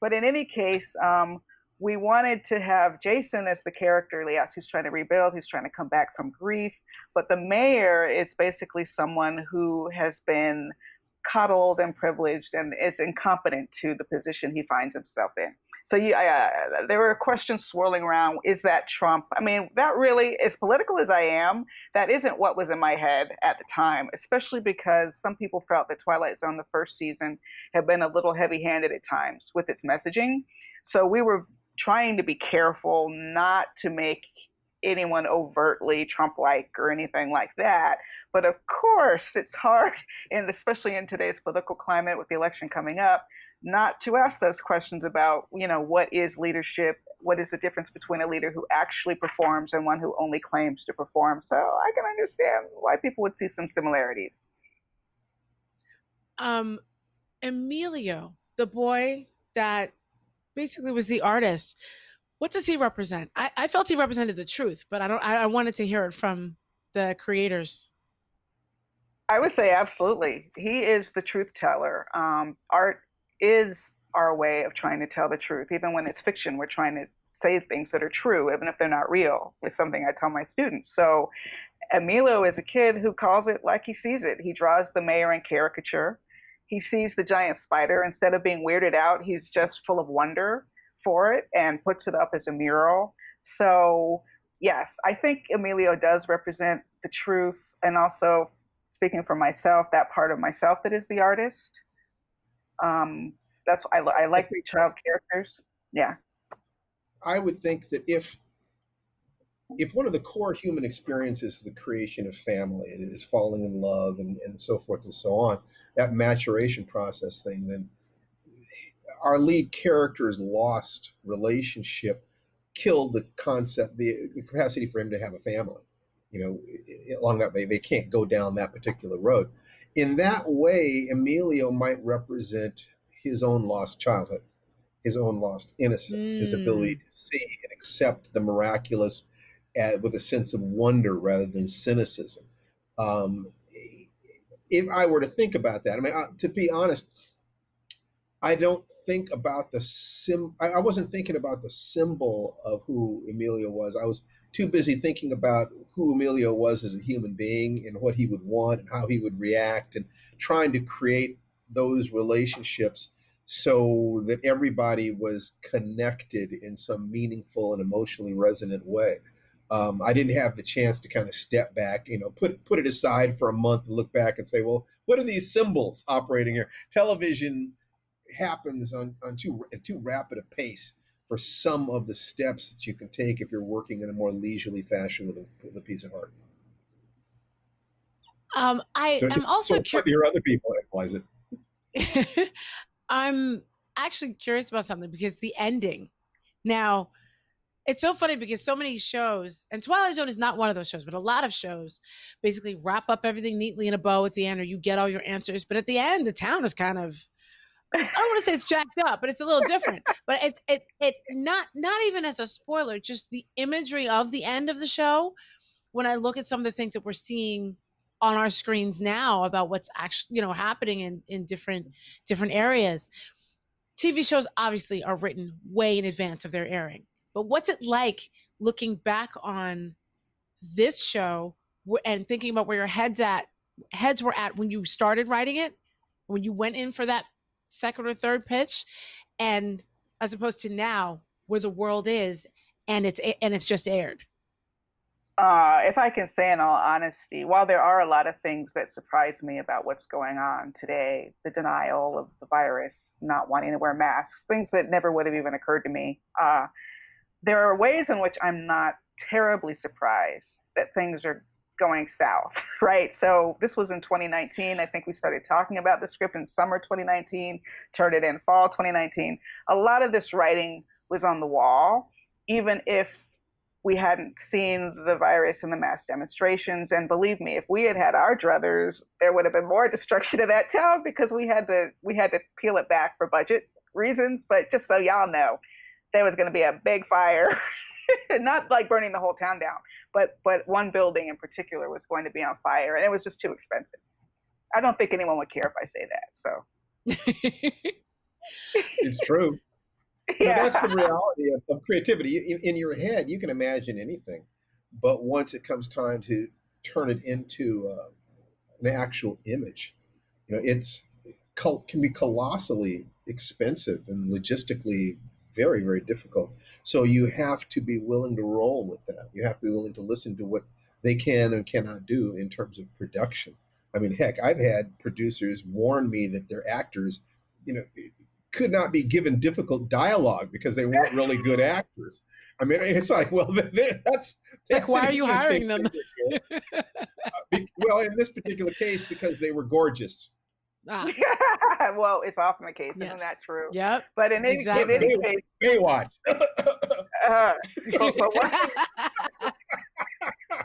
But in any case, um, we wanted to have Jason as the character, yes, who's trying to rebuild, who's trying to come back from grief. But the mayor is basically someone who has been coddled and privileged and is incompetent to the position he finds himself in. So you, uh, there were questions swirling around: Is that Trump? I mean, that really, as political as I am, that isn't what was in my head at the time. Especially because some people felt that Twilight Zone, the first season, had been a little heavy-handed at times with its messaging. So we were trying to be careful not to make anyone overtly Trump-like or anything like that. But of course, it's hard, and especially in today's political climate with the election coming up, not to ask those questions about, you know, what is leadership? What is the difference between a leader who actually performs and one who only claims to perform? So I can understand why people would see some similarities. Um, Emilio, the boy that basically was the artist, what does he represent? I, I felt he represented the truth, but I don't. I, I wanted to hear it from the creators. I would say absolutely. He is the truth teller. Um, art is our way of trying to tell the truth. Even when it's fiction, we're trying to say things that are true, even if they're not real. It's something I tell my students. So Emilio is a kid who calls it like he sees it. He draws the mayor in caricature. He sees the giant spider. Instead of being weirded out, he's just full of wonder for it and puts it up as a mural. So, yes, I think Emilio does represent the truth. And also, speaking for myself, that part of myself that is the artist. Um, that's I, I like the child characters. Yeah. I would think that if if one of the core human experiences is the creation of family, is falling in love and, and so forth and so on, that maturation process thing, then our lead character's lost relationship killed the concept, the, the capacity for him to have a family. You know, along that way, they can't go down that particular road in that way, Emilio might represent his own lost childhood, his own lost innocence, mm. his ability to see and accept the miraculous uh, with a sense of wonder rather than cynicism. Um, if I were to think about that, I mean, uh, to be honest, I don't think about the sim. I, I wasn't thinking about the symbol of who Emilio was. I was too busy thinking about who Emilio was as a human being and what he would want and how he would react and trying to create those relationships so that everybody was connected in some meaningful and emotionally resonant way. Um, I didn't have the chance to kind of step back, you know, put put it aside for a month and look back and say, well, what are these symbols operating here? Television happens on, on too too rapid a pace for some of the steps that you can take if you're working in a more leisurely fashion with a, with a piece of art. Um, I so, am also so curious. Hear other people analyze it. I'm actually curious about something because the ending. Now, it's so funny because so many shows, and Twilight Zone is not one of those shows, but a lot of shows basically wrap up everything neatly in a bow at the end, or you get all your answers. But at the end, the town is kind of I don't want to say it's jacked up, but it's a little different. but it's it it not not even as a spoiler, just the imagery of the end of the show. When I look at some of the things that we're seeing on our screens now about what's actually you know happening in in different different areas, TV shows obviously are written way in advance of their airing. But what's it like looking back on this show and thinking about where your heads at heads were at when you started writing it, when you went in for that second or third pitch and as opposed to now where the world is and it's and it's just aired? Uh, if I can say in all honesty, while there are a lot of things that surprise me about what's going on today, the denial of the virus, not wanting to wear masks, things that never would have even occurred to me, uh, there are ways in which I'm not terribly surprised that things are going south, right? So this was in 2019. I think we started talking about the script in summer 2019, turned it in fall 2019. A lot of this writing was on the wall, even if we hadn't seen the virus and the mass demonstrations. And believe me, if we had had our druthers, there would have been more destruction of that town because we had to we had to peel it back for budget reasons. But just so y'all know, there was going to be a big fire not like burning the whole town down, but but one building in particular was going to be on fire, and it was just too expensive. I don't think anyone would care if I say that. So it's true. yeah. that's the reality of, of creativity. In, in, your head, you can imagine anything, but once it comes time to turn it into uh, an actual image, you know, it's can be colossally expensive and logistically very very difficult. So you have to be willing to roll with that. You have to be willing to listen to what they can and cannot do in terms of production. I mean, heck, I've had producers warn me that their actors, you know, could not be given difficult dialogue because they weren't really good actors. I mean, it's like, well, that's, that's like, why are you hiring them? Uh, well, in this particular case, because they were gorgeous. Ah. well, it's often the case, yes. isn't that true? Yep. But in any, exactly. in any case, Baywatch. uh, but, but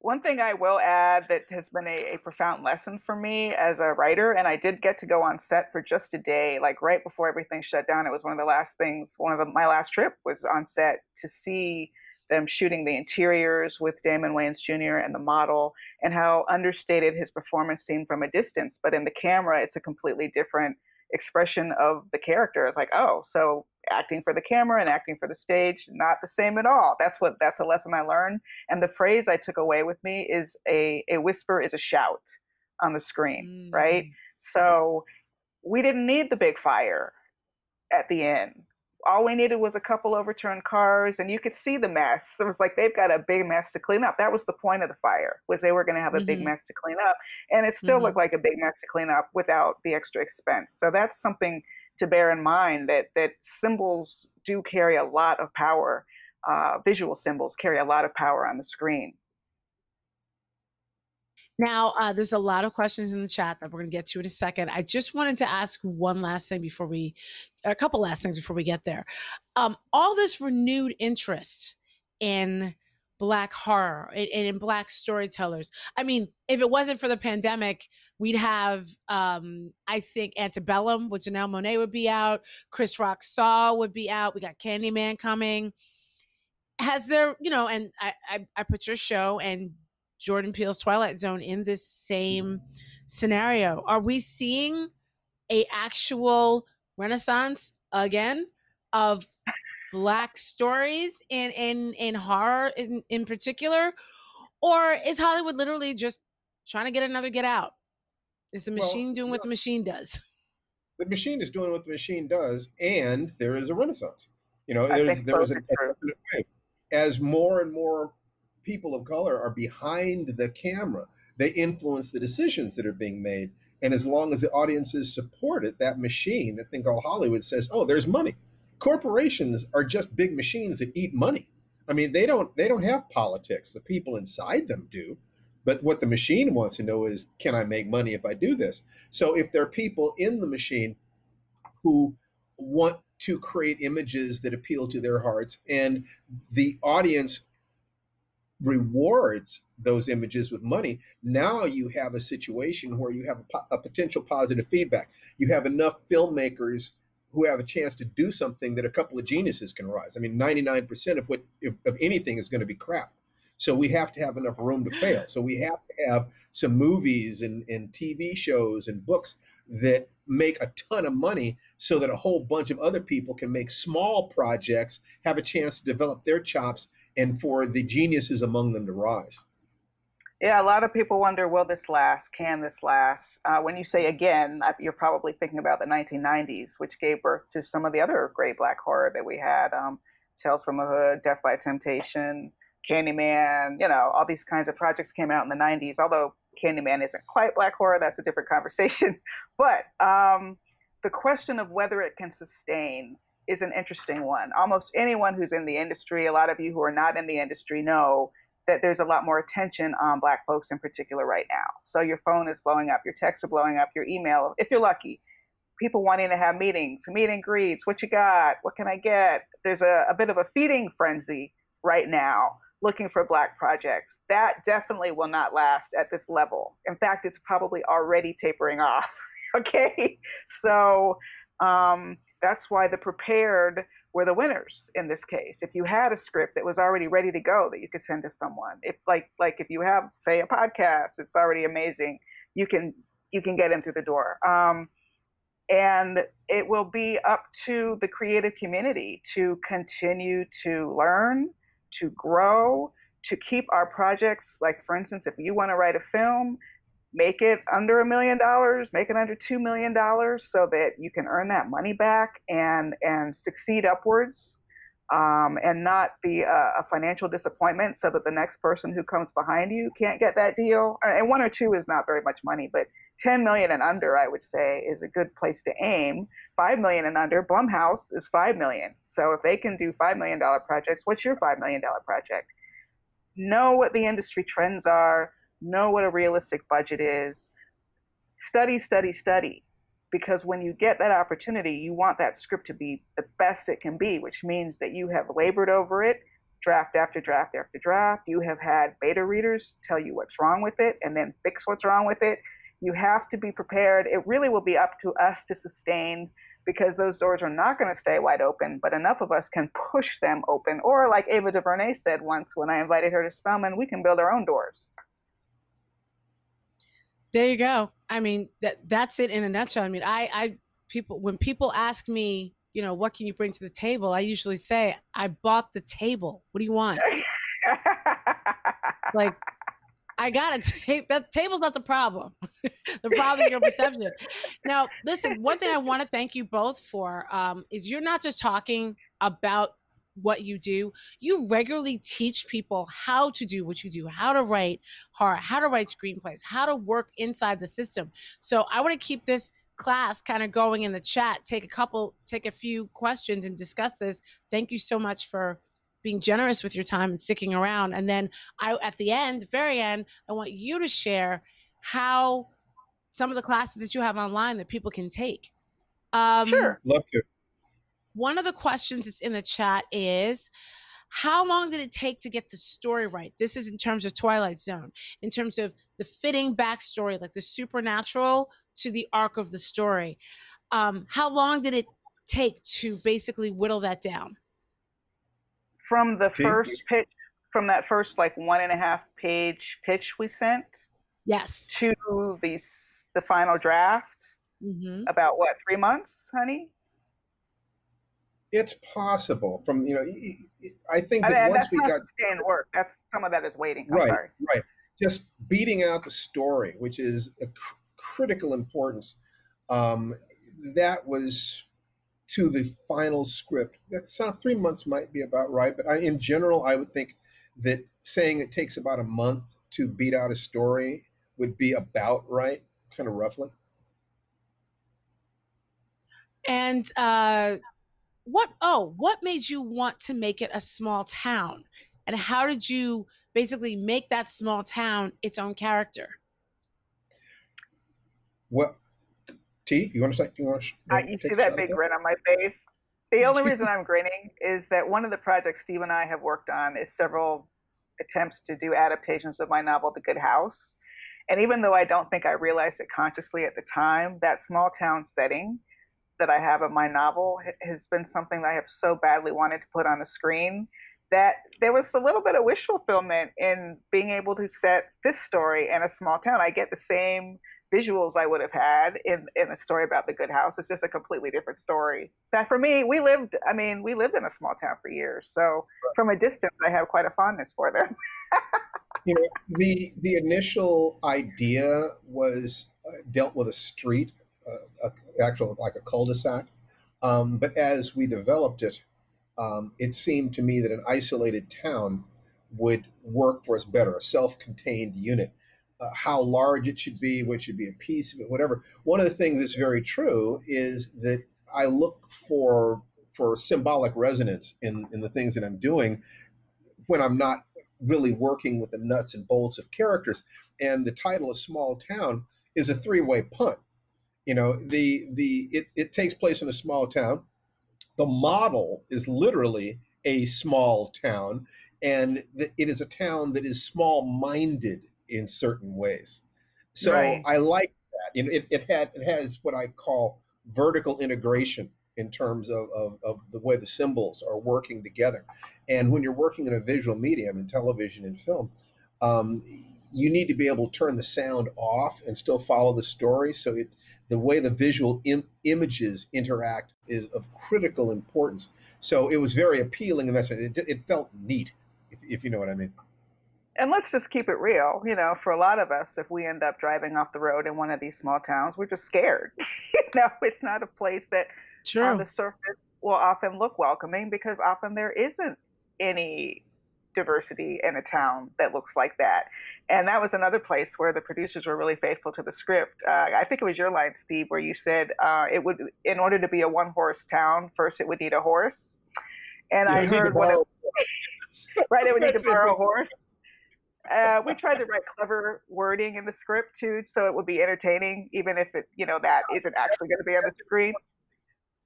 one thing I will add that has been a, a, profound lesson for me as a writer, and I did get to go on set for just a day, like right before everything shut down. It was one of the last things, one of the, my last trip was on set to see them shooting the interiors with Damon Wayans Jr. and the model, and how understated his performance seemed from a distance. But in the camera, it's a completely different expression of the character. It's like, oh, so acting for the camera and acting for the stage, not the same at all. That's what that's a lesson I learned. And the phrase I took away with me is a a whisper is a shout on the screen, mm. right? So we didn't need the big fire at the end all we needed was a couple overturned cars and you could see the mess it was like they've got a big mess to clean up that was the point of the fire was they were going to have a mm-hmm. big mess to clean up and it still mm-hmm. looked like a big mess to clean up without the extra expense so that's something to bear in mind that that symbols do carry a lot of power uh, visual symbols carry a lot of power on the screen now, uh, there's a lot of questions in the chat that we're going to get to in a second. I just wanted to ask one last thing before we, a couple last things before we get there. Um, all this renewed interest in Black horror and, in Black storytellers. I mean, if it wasn't for the pandemic, we'd have, um, I think, Antebellum with Janelle Monáe would be out, Chris Rock Saw would be out. We got Candyman coming. Has there, you know, and I, I, I put your show and Jordan Peele's Twilight Zone in this same mm-hmm. scenario. Are we seeing a actual renaissance again of black stories in in in horror in in particular or is Hollywood literally just trying to get another get out? Is the machine well, doing what the machine does? The machine is doing what the machine does, and there is a renaissance. You know, there's there is a, a, as more and more people of color are behind the camera. They influence the decisions that are being made. And as long as the audiences support it, that machine, that thing called Hollywood says, oh, there's money. Corporations are just big machines that eat money. I mean, they don't they don't have politics. The people inside them do. But what the machine wants to know is, can I make money if I do this? So if there are people in the machine who want to create images that appeal to their hearts and the audience rewards those images with money, now you have a situation where you have a, a, potential positive feedback. You have enough filmmakers who have a chance to do something that a couple of geniuses can rise. I mean, 99% of what of anything is going to be crap. So we have to have enough room to fail. So we have to have some movies and, and TV shows and books that make a ton of money so that a whole bunch of other people can make small projects, have a chance to develop their chops and for the geniuses among them to rise. Yeah, a lot of people wonder, will this last? Can this last? Uh, when you say again, you're probably thinking about the 1990s, which gave birth to some of the other great black horror that we had um, Tales from the Hood, Def by Temptation, Candyman, you know, all these kinds of projects came out in the 90s. Although Candyman isn't quite black horror, that's a different conversation. But um, the question of whether it can sustain is an interesting one. Almost anyone who's in the industry, a lot of you who are not in the industry know that there's a lot more attention on Black folks in particular right now. So your phone is blowing up, your texts are blowing up, your email, if you're lucky. People wanting to have meetings, meet and greets. What you got? What can I get? There's a, a bit of a feeding frenzy right now looking for Black projects. That definitely will not last at this level. In fact, it's probably already tapering off. okay. So, um, that's why the prepared were the winners in this case. If you had a script that was already ready to go that you could send to someone, if like like if you have say a podcast, it's already amazing. You can you can get in through the door. Um, And it will be up to the creative community to continue to learn, to grow, to keep our projects. Like, for instance, if you want to write a film, make it under a million dollars, make it under two million dollars, so that you can earn that money back and and succeed upwards, um, and not be a, a, financial disappointment, so that the next person who comes behind you can't get that deal. And one or two is not very much money, but 10 million and under, I would say, is a good place to aim. 5 million and under, Blumhouse is 5 million. So if they can do $5 million projects, what's your $5 million project? Know what the industry trends are, know what a realistic budget is, study, study, study. Because when you get that opportunity, you want that script to be the best it can be, which means that you have labored over it, draft after draft after draft. You have had beta readers tell you what's wrong with it and then fix what's wrong with it you have to be prepared. It really will be up to us to sustain because those doors are not going to stay wide open, but enough of us can push them open. Or, like Ava DuVernay said once when I invited her to Spelman, we can build our own doors. There you go. I mean, that that's it in a nutshell. I mean, I, I people when people ask me, you know, what can you bring to the table? I usually say, I bought the table. What do you want? like I got a tape. That table's not the problem. the problem is your perception. Now, listen. One thing I want to thank you both for um, is you're not just talking about what you do. You regularly teach people how to do what you do, how to write horror, how to write screenplays, how to work inside the system. So I want to keep this class kind of going in the chat. Take a couple, take a few questions and discuss this. Thank you so much for being generous with your time and sticking around. And then I, at the end, the very end, I want you to share how some of the classes that you have online that people can take. Um, sure, love to. One of the questions that's in the chat is. How long did it take to get the story right? This is in terms of Twilight Zone, in terms of the fitting backstory, like the supernatural to the arc of the story. Um, how long did it take to basically whittle that down? from the first pitch, from that first like one and a half page pitch we sent. Yes. To the the final draft. Mm-hmm. About what three months, honey? It's possible. From you know, I think that I mean, once we got sustained work, that's some of that is waiting. I'm right, sorry. right. Just beating out the story, which is a cr- critical importance. Um, that was to the final script. That's not three months might be about right, but I, in general, I would think that saying it takes about a month to beat out a story would be about right, kind of roughly. And uh, what? Oh, what made you want to make it a small town? And how did you basically make that small town its own character? Well, T, you want to say? You want to? Uh, you see that big grin on my face? The only reason I'm grinning is that one of the projects Steve and I have worked on is several attempts to do adaptations of my novel, The Good House. And even though I don't think I realized it consciously at the time, that small town setting that I have in my novel has been something that I have so badly wanted to put on the screen that there was a little bit of wish fulfillment in being able to set this story in a small town. I get the same visuals I would have had in, in a story about the good house. It's just a completely different story. That for me, we lived, I mean, we lived in a small town for years. So from a distance, I have quite a fondness for them. you know, the, the initial idea was uh, dealt with a street, a, actual, like a cul-de-sac. Um, but as we developed it, um, it seemed to me that an isolated town would work for us better, a self-contained unit uh, how large it should be, what should be a piece of it, whatever. One of the things that's very true is that I look for for symbolic resonance in in the things that I'm doing when I'm not really working with the nuts and bolts of characters. And the title of Small Town is a three way punt. You know, the the it, it takes place in a small town. The model is literally a small town, and it is a town that is small minded in certain ways. So right. I like that. You know, it, it had it has what I call vertical integration in terms of, of, of, the way the symbols are working together. And when you're working in a visual medium in television and film, um, you need to be able to turn the sound off and still follow the story. So it the way the visual Im- images interact is of critical importance. So it was very appealing in that sense. It, it felt neat, if, if you know what I mean. And let's just keep it real. You know, for a lot of us, if we end up driving off the road in one of these small towns, we're just scared. you know, it's not a place that True. on the surface will often look welcoming because often there isn't any diversity in a town that looks like that. And that was another place where the producers were really faithful to the script. Uh, I think it was your line, Steve, where you said uh, it would, in order to be a one horse town, first it would need a horse. And Yeah, I you need to heard what it, right, it would need to borrow a horse. Uh, we tried to write clever wording in the script too, so it would be entertaining, even if it, you know, that isn't actually going to be on the screen.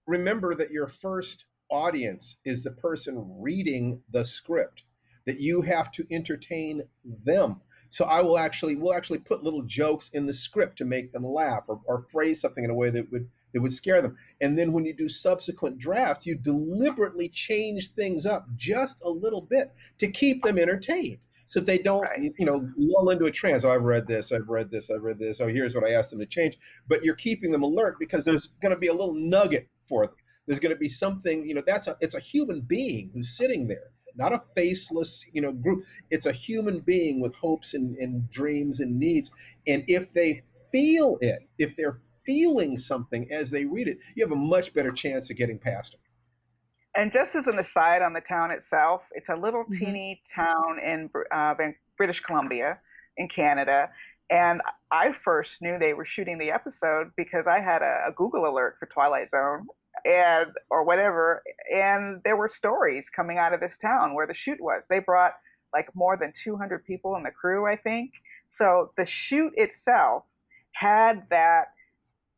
remember that your first audience is the person reading the script that you have to entertain them. So i will actually we'll actually put little jokes in the script to make them laugh or, or phrase something in a way that would that would scare them. And then when you do subsequent drafts you deliberately change things up just a little bit to keep them entertained so they don't Right. you know lull into a trance. Oh i've read this i've read this i've read this. Oh here's what i asked them to change. But you're keeping them alert because there's going to be a little nugget for them. There's going to be something you know that's a it's a human being who's sitting there not a faceless you know group it's a human being with hopes and, and dreams and needs and if they feel it if they're feeling something as they read it you have a much better chance of getting past them And just as an aside on the town itself, it's a little Mhm. teeny town in uh, Van- British Columbia in Canada. And I first knew they were shooting the episode because I had a, a Google alert for Twilight Zone and or whatever. And there were stories coming out of this town where the shoot was. They brought like more than 200 people in the crew, I think. So the shoot itself had that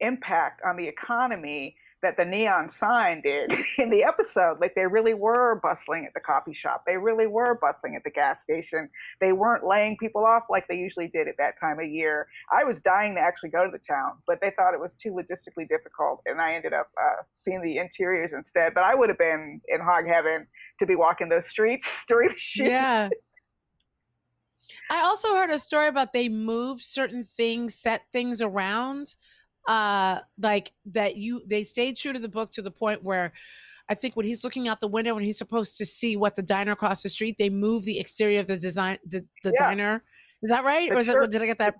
impact on the economy that the neon sign did in the episode. Like they really were bustling at the coffee shop. They really were bustling at the gas station. They weren't laying people off like they usually did at that time of year. I was dying to actually go to the town, but they thought it was too logistically difficult, and I ended up uh, seeing the interiors instead. But I would have been in hog heaven to be walking those streets during the shoot. Yeah. I also heard a story about they moved certain things, set things around, uh, like that you they stayed true to the book to the point where I think when he's looking out the window and he's supposed to see what the diner across the street, they move the exterior of the design the, the Yeah. diner. Is that right? The or is it did I get that?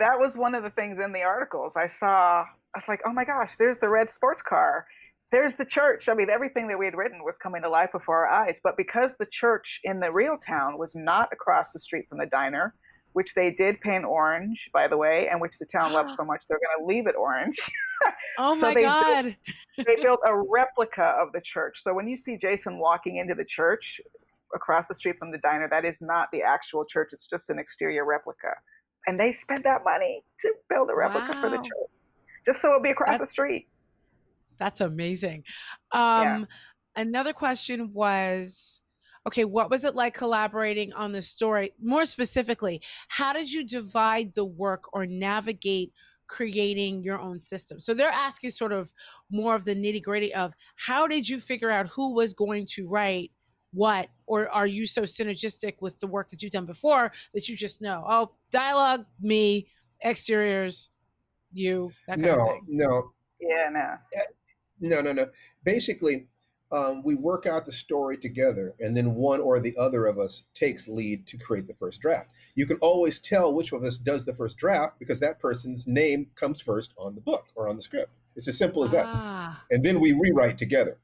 that was one of the things in the articles. I saw, I was like, oh my gosh, there's the red sports car. There's the church. I mean, everything that we had written was coming to life before our eyes. But because the church in the real town was not across the street from the diner, which they did paint orange, by the way, and which the town loves so much, they're going to leave it orange. Oh So my they built- god. they built a replica of the church. So when you see Jason walking into the church across the street from the diner, that is not the actual church. It's just an exterior replica. And they spent that money to build a replica for the church, just so it'll be across the street. That's amazing. Um another question was okay, what was it like collaborating on the story? More specifically, how did you divide the work or navigate creating your own system? So they're asking sort of more of the nitty-gritty of how did you figure out who was going to write what or are you so synergistic with the work that you've done before that you just know, oh, dialogue me, exteriors you, that kind of thing? no no Yeah, no. Eh, no, no, no. Basically, um, we work out the story together, and then one or the other of us takes lead to create the first draft. You can always tell which of us does the first draft because that person's name comes first on the book or on the script. It's as simple as that. Ah. And then we rewrite together.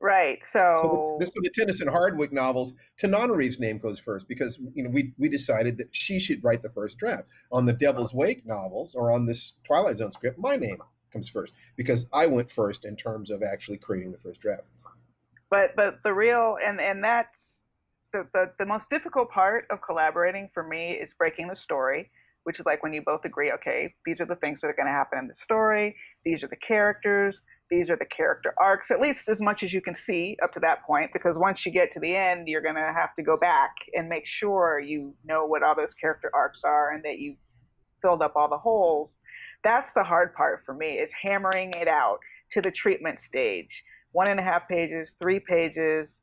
Right. So So, the, this, the Tennyson Hardwick novels, Tananarive's name goes first because you know we we decided that she should write the first draft. On the Devil's Wake novels or on this Twilight Zone script, my name comes first because I went first in terms of actually creating the first draft. but but the real and and that's the, the the most difficult part of collaborating for me is breaking the story which is like when you both agree okay these are the things that are going to happen in the story these are the characters these are the character arcs at least as much as you can see up to that point because once you get to the end you're going to have to go back and make sure you know what all those character arcs are and that you filled up all the holes that's the hard part for me is hammering it out to the treatment stage one and a half pages, three pages,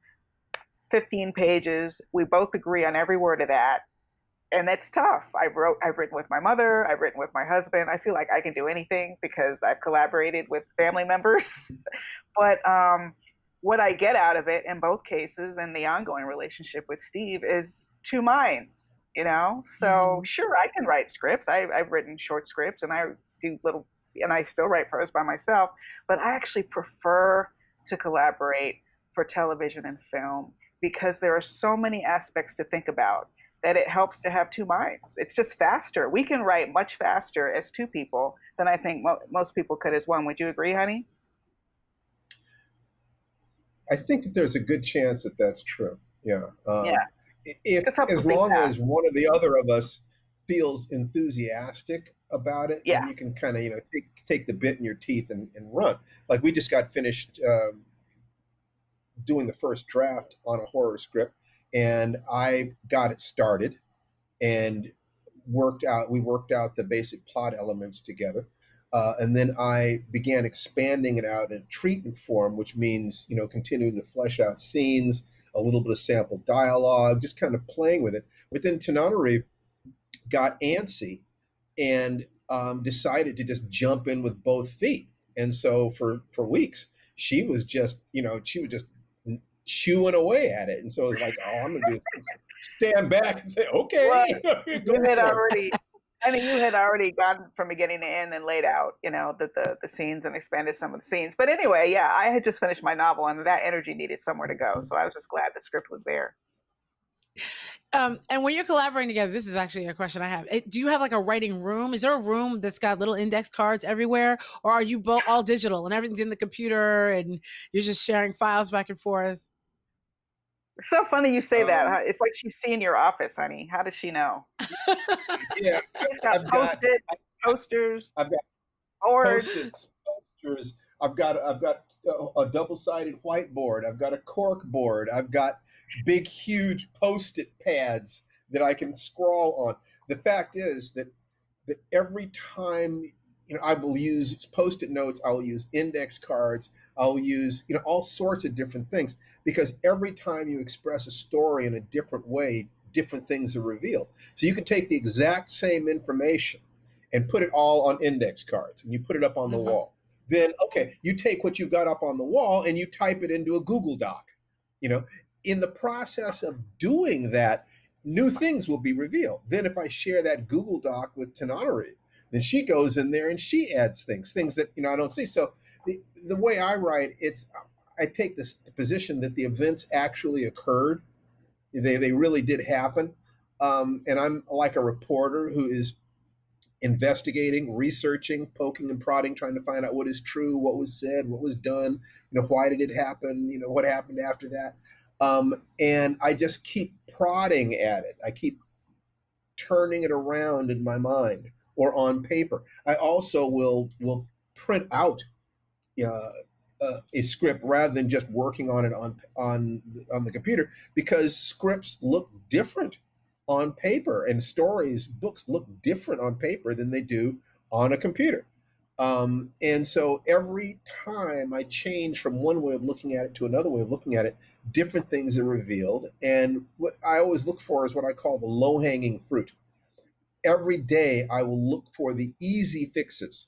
15 pages. We both agree on every word of that. and it's tough. I've wrote, I've written with my mother, I've written with my husband. I feel like I can do anything because I've collaborated with family members. but um, what I get out of it in both cases, and the ongoing relationship with Steve, is two minds. You know, so mm-hmm. sure, I can write scripts. I, I've written short scripts, and I do little, and I still write prose by myself. But I actually prefer to collaborate for television and film because there are so many aspects to think about that it helps to have two minds. It's just faster. We can write much faster as two people than I think mo- most people could as one. Would you agree, honey? I think that there's a good chance that that's true. Yeah. Um, yeah. If as long as one or the other of us feels enthusiastic about it, yeah. you can kind of you know take take the bit in your teeth and, and run. Like we just got finished um, doing the first draft on a horror script, and I got it started and worked out. We worked out the basic plot elements together. Uh, and then I began expanding it out in treatment form, which means you know continuing to flesh out scenes, a little bit of sample dialogue, just kind of playing with it. But then Tananarive got antsy and um, decided to just jump in with both feet. And so for for weeks, she was just you know she was just chewing away at it. And so it was like, oh, I'm gonna do stand back and say, okay. You had already I mean, you had already gone from beginning to end and laid out, you know, the, the, the scenes and expanded some of the scenes. But anyway, yeah, I had just finished my novel and that energy needed somewhere to go. So I was just glad the script was there. Um, and when you're collaborating together, this is actually a question I have. It, do you have like a writing room? Is there a room that's got little index cards everywhere, or are you both all digital and everything's in the computer and you're just sharing files back and forth? It's so funny you say um, that. It's like she's seeing your office, honey. How does she know? yeah, She's got I've got posters. I've got boards. posters. I've got I've got a, a double-sided whiteboard. I've got a cork board. I've got big, huge post-it pads that I can scrawl on. The fact is that that every time you know I will use post-it notes, I will use index cards, I'll use you know all sorts of different things because every time you express a story in a different way, different things are revealed. So you can take the exact same information and put it all on index cards and you put it up on the mm-hmm. wall. Then, okay, you take what you've got up on the wall and you type it into a Google Doc. You know, in the process of doing that, new things will be revealed. Then, if I share that Google Doc with Tananarive, then she goes in there and she adds things, things that you know I don't see. So the the way I write, it's I take this position that the events actually occurred. They they really did happen, um, and I'm like a reporter who is investigating, researching, poking and prodding, trying to find out what is true, what was said, what was done, you know, why did it happen, you know, what happened after that, um, and I just keep prodding at it. I keep turning it around in my mind or on paper. I also will will print out uh, a script rather than just working on it on on on the computer because scripts look different on paper and stories books look different on paper than they do on a computer. Um, and so every time i change from one way of looking at it to another way of looking at it different things are revealed. And what i always look for is what i call the low-hanging fruit. Every day i will look for the easy fixes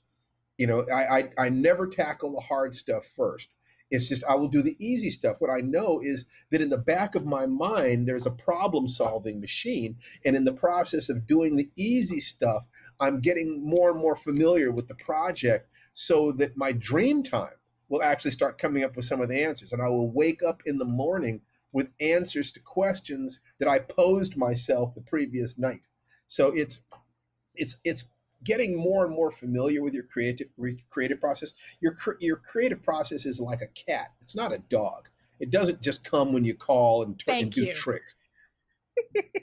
you know, I, I, I never tackle the hard stuff first. It's just I will do the easy stuff. What I know is that in the back of my mind, there's a problem solving machine. And in the process of doing the easy stuff, I'm getting more and more familiar with the project so that my dream time will actually start coming up with some of the answers. And I will wake up in the morning with answers to questions that I posed myself the previous night. So it's it's it's getting more and more familiar with your creative creative process. Your your creative process is like a cat. It's not a dog. It doesn't just come when you call and, t- and do tricks.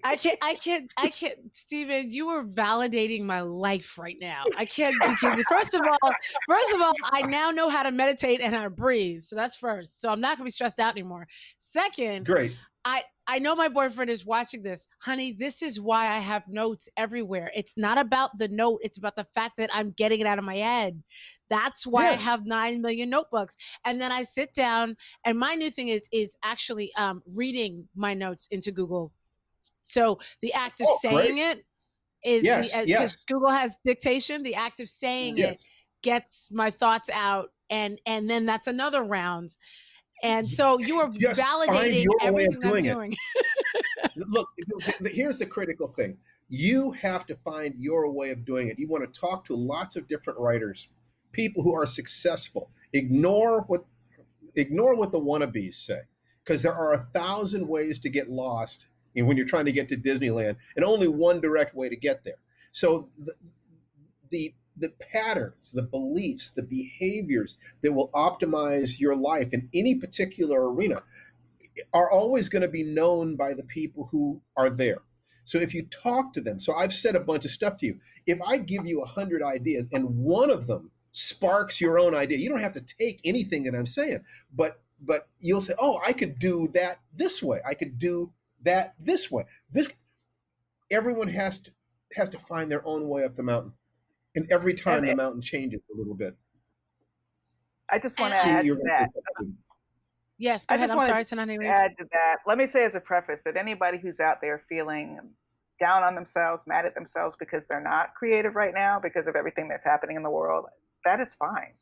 I can't, I can't, I can't, Steven, you are validating my life right now. I can't, because first of all, first of all, I now know how to meditate and how to breathe. So that's first. So I'm not going to be stressed out anymore. Second, great. I, I know my boyfriend is watching this. Honey, this is why I have notes everywhere. It's not about the note, it's about the fact that I'm getting it out of my head. That's why yes. I have 9 million notebooks. And then I sit down and my new thing is is actually um, reading my notes into Google So the act of Oh, saying great. it is Yes, because yes. Google has dictation. The act of saying it gets my thoughts out, and and then that's another round. And so you are Just validating your way of everything I'm doing. Look, here's the critical thing. You have to find your way of doing it. You want to talk to lots of different writers, people who are successful. Ignore what ignore what the wannabes say, because there are a thousand ways to get lost when you're trying to get to Disneyland, and only one direct way to get there. So the the the patterns, the beliefs, the behaviors that will optimize your life in any particular arena are always going to be known by the people who are there. So if you talk to them, so I've said a bunch of stuff to you. If I give you a hundred ideas and one of them sparks your own idea, you don't have to take anything that I'm saying, but but you'll say, oh, I could do that this way. I could do that this way. This everyone has to has to find their own way up the mountain, and every time And the it- mountain changes a little bit. I just want to add to that. yes, go I ahead. I'm sorry, Tanani. to Reeves. add to that, let me say as a preface that anybody who's out there feeling down on themselves, mad at themselves because they're not creative right now because of everything that's happening in the world, that is fine.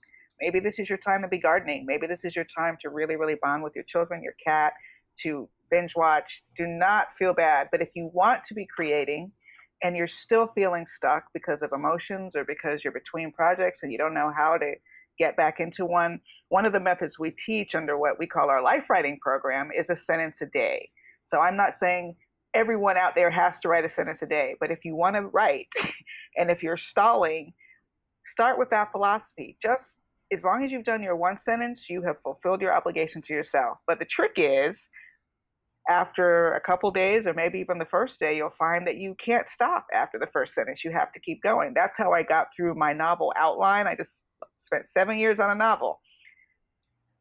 Maybe this is your time to be gardening. Maybe this is your time to really, really bond with your children, your cat, to binge watch. Do not feel bad. But if you want to be creating and you're still feeling stuck because of emotions or because you're between projects and you don't know how to get back into one, one of the methods we teach under what we call our life writing program is a sentence a day. So I'm not saying everyone out there has to write a sentence a day, but if you want to write and if you're stalling, start with that philosophy. Just as long as you've done your one sentence, you have fulfilled your obligation to yourself. But the trick is, after a couple days or maybe even the first day, you'll find that you can't stop after the first sentence. You have to keep going. That's how I got through my novel outline. I just spent seven years on a novel.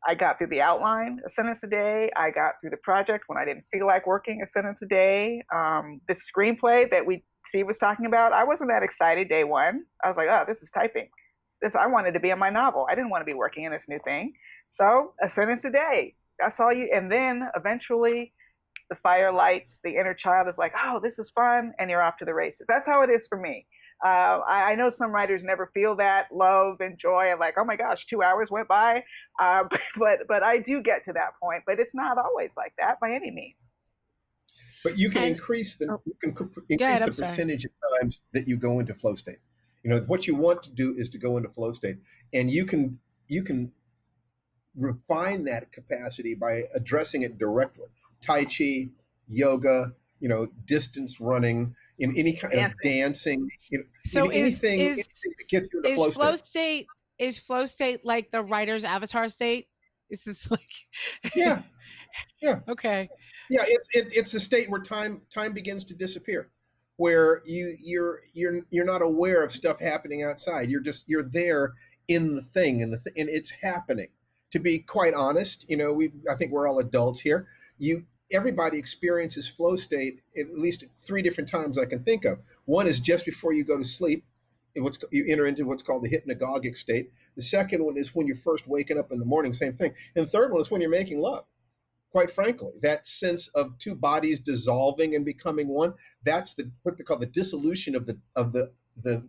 I got through the outline a sentence a day. I got through the project when I didn't feel like working a sentence a day. Um, the screenplay that we Steve was talking about, I wasn't that excited day one. I was like, oh, this is typing. This I wanted to be in my novel. I didn't want to be working in this new thing. So a sentence a day. That's all you. And then eventually, the fire lights. The inner child is like, oh, this is fun, and you're off to the races. That's how it is for me. Uh, I, I know some writers never feel that love and joy and like, oh my gosh, two hours went by. Uh, but but I do get to that point. But it's not always like that by any means. But you can And- increase the oh. you can cr- increase ahead, the I'm sorry. percentage of times that you go into flow state. You know what you want to do is to go into flow state, and you can you can refine that capacity by addressing it directly. Tai chi, yoga, you know, distance running, in any kind of dancing. Know, So in is- anything, is- anything that gets you into flow, flow state. state is flow state like the writer's avatar state? Is this like Yeah, yeah. okay? Yeah, it's it, it's a state where time time begins to disappear, where you you're you're you're not aware of stuff happening outside. You're just you're there in the thing, and the th- and it's happening. To be quite honest, you know, we I think we're all adults here. You everybody experiences flow state at least three different times I can think of. One is just before you go to sleep. What's you enter into what's called the hypnagogic state. The second one is when you're first waking up in the morning, same thing. And the third one is when you're making love quite frankly that sense of two bodies dissolving and becoming one that's the what they call the dissolution of the of the the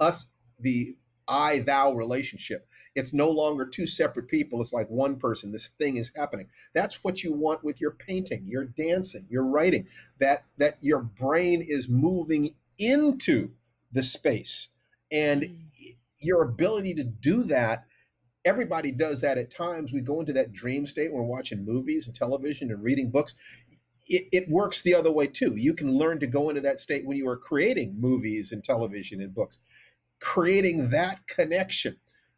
us the i thou relationship. It's no longer two separate people. It's like one person. This thing is happening. That's what you want with your painting your dancing your writing. That that your brain is moving into the space. And mm. your ability to do that everybody does that at times. We go into that dream state when we're watching movies and television and reading books. It, it works the other way too. You can learn to go into that state when you are creating movies and television and books, creating that connection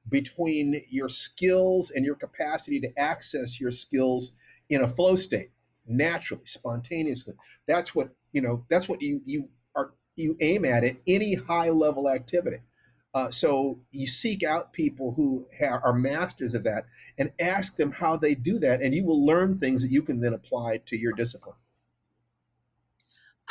between your skills and your capacity to access your skills in a flow state naturally, spontaneously. That's what you know. That's what you you are you aim at at any high level activity. Uh, so you seek out people who ha- are masters of that and ask them how they do that, and you will learn things that you can then apply to your discipline.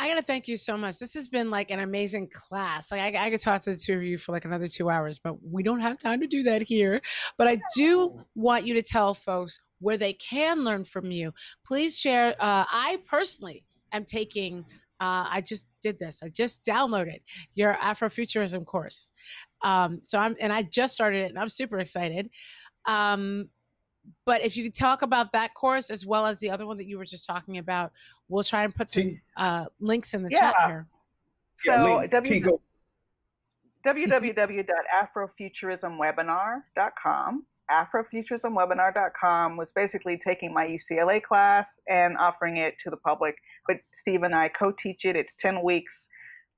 I gotta thank you so much. This has been like an amazing class. Like I, I could talk to the two of you for like another two hours, but we don't have time to do that here. But I do want you to tell folks where they can learn from you. Please share. Uh, I personally am taking. Uh, I just did this. I just downloaded your Afrofuturism course. Um, so I'm, and I just started it, and I'm super excited. Um, but if you could talk about that course as well as the other one that you were just talking about, we'll try and put some uh, links in the Yeah. chat here. So yeah, Lee, W- T, go- www.afrofuturismwebinar.com. Afrofuturismwebinar.com was basically taking my UCLA class and offering it to the public. But Steve and I co teach it. It's 10 weeks.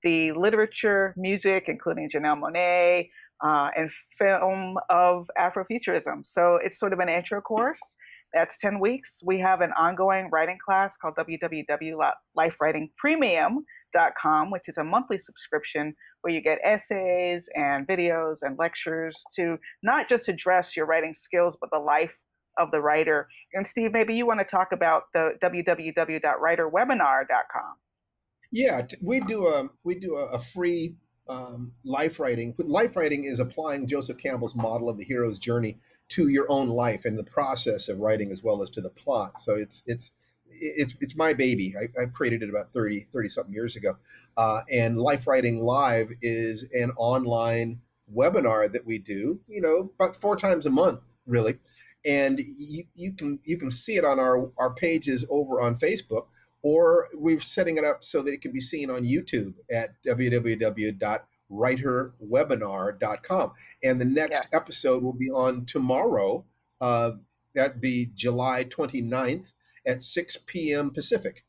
The literature, music, including Janelle Monáe, uh, and film of Afrofuturism. So it's sort of an intro course. That's 10 weeks. We have an ongoing writing class called www.lifewritingpremium.com, which is a monthly subscription where you get essays and videos and lectures to not just address your writing skills, but the life of the writer. And Steve, maybe you want to talk about the www.writerwebinar.com. Yeah, we do a we do a, a free um, life writing. Life writing is applying Joseph Campbell's model of the hero's journey to your own life and the process of writing as well as to the plot. So it's it's it's it's my baby. I, I created it about 30, 30 something years ago. Uh, and Life Writing Live is an online webinar that we do, you know, about four times a month, really. And you, you can you can see it on our, our pages over on Facebook or we're setting it up so that it can be seen on YouTube at www.writerwebinar.com. And the next Yeah. episode will be on tomorrow. Uh, that'd be July 29th at 6 p.m. Pacific.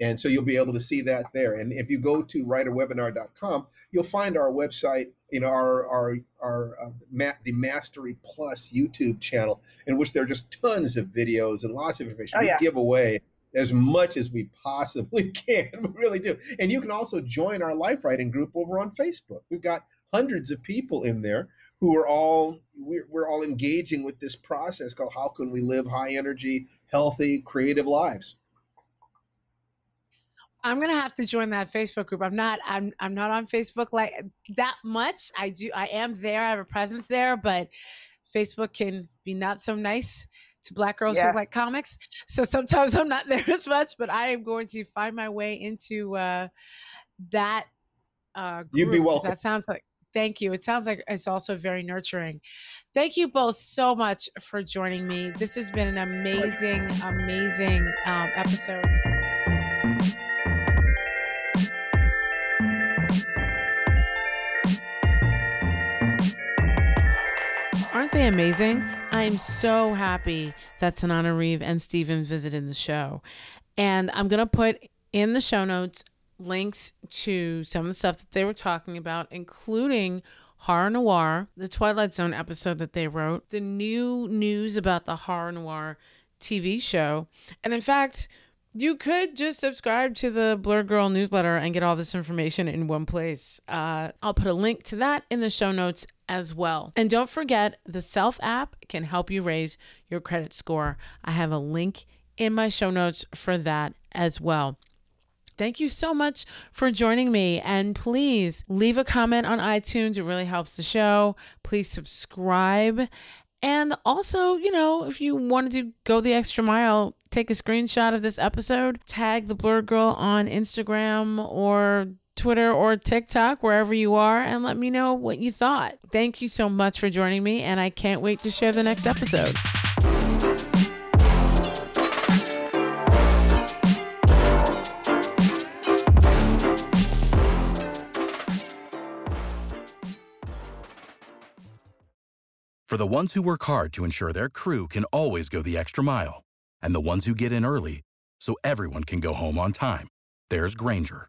And so you'll be able to see that there. And if you go to writerwebinar.com, you'll find our website, you know, our our our uh, ma- the Mastery Plus YouTube channel, in which there are just tons of videos and lots of information. Oh, we give away as much as we possibly can. We really do. And you can also join our life writing group over on Facebook. We've got hundreds of people in there who are all we're, we're all engaging with this process called how can we live high energy, healthy, creative lives. I'm gonna have to join that Facebook group. I'm not. I'm. I'm not on Facebook like that much. I do. I am there. I have a presence there, but Facebook can be not so nice to Black girls who like comics. So sometimes I'm not there as much. But I am going to find my way into uh, that. Uh, group You'd be welcome. That sounds like. Thank you. It sounds like it's also very nurturing. Thank you both so much for joining me. This has been an amazing, amazing um, episode. Aren't they amazing? I am so happy that Tananarive and Steven visited the show. And I'm going to put in the show notes links to some of the stuff that they were talking about, including Horror Noire, the Twilight Zone episode that they wrote, the new news about the Horror Noire TV show. And in fact, you could just subscribe to the Blerd Gurl newsletter and get all this information in one place. Uh, I'll put a link to that in the show notes as well. And don't forget, the Self app can help you raise your credit score. I have a link in my show notes for that as well. Thank you so much for joining me. And please leave a comment on iTunes. It really helps the show. Please subscribe. And also, you know, if you wanted to go the extra mile, take a screenshot of this episode, tag the Blerd Gurl on Instagram or Twitter or TikTok, wherever you are, and let me know what you thought. Thank you so much for joining me, and I can't wait to share the next episode. For the ones who work hard to ensure their crew can always go the extra mile, and the ones who get in early so everyone can go home on time, there's Grainger,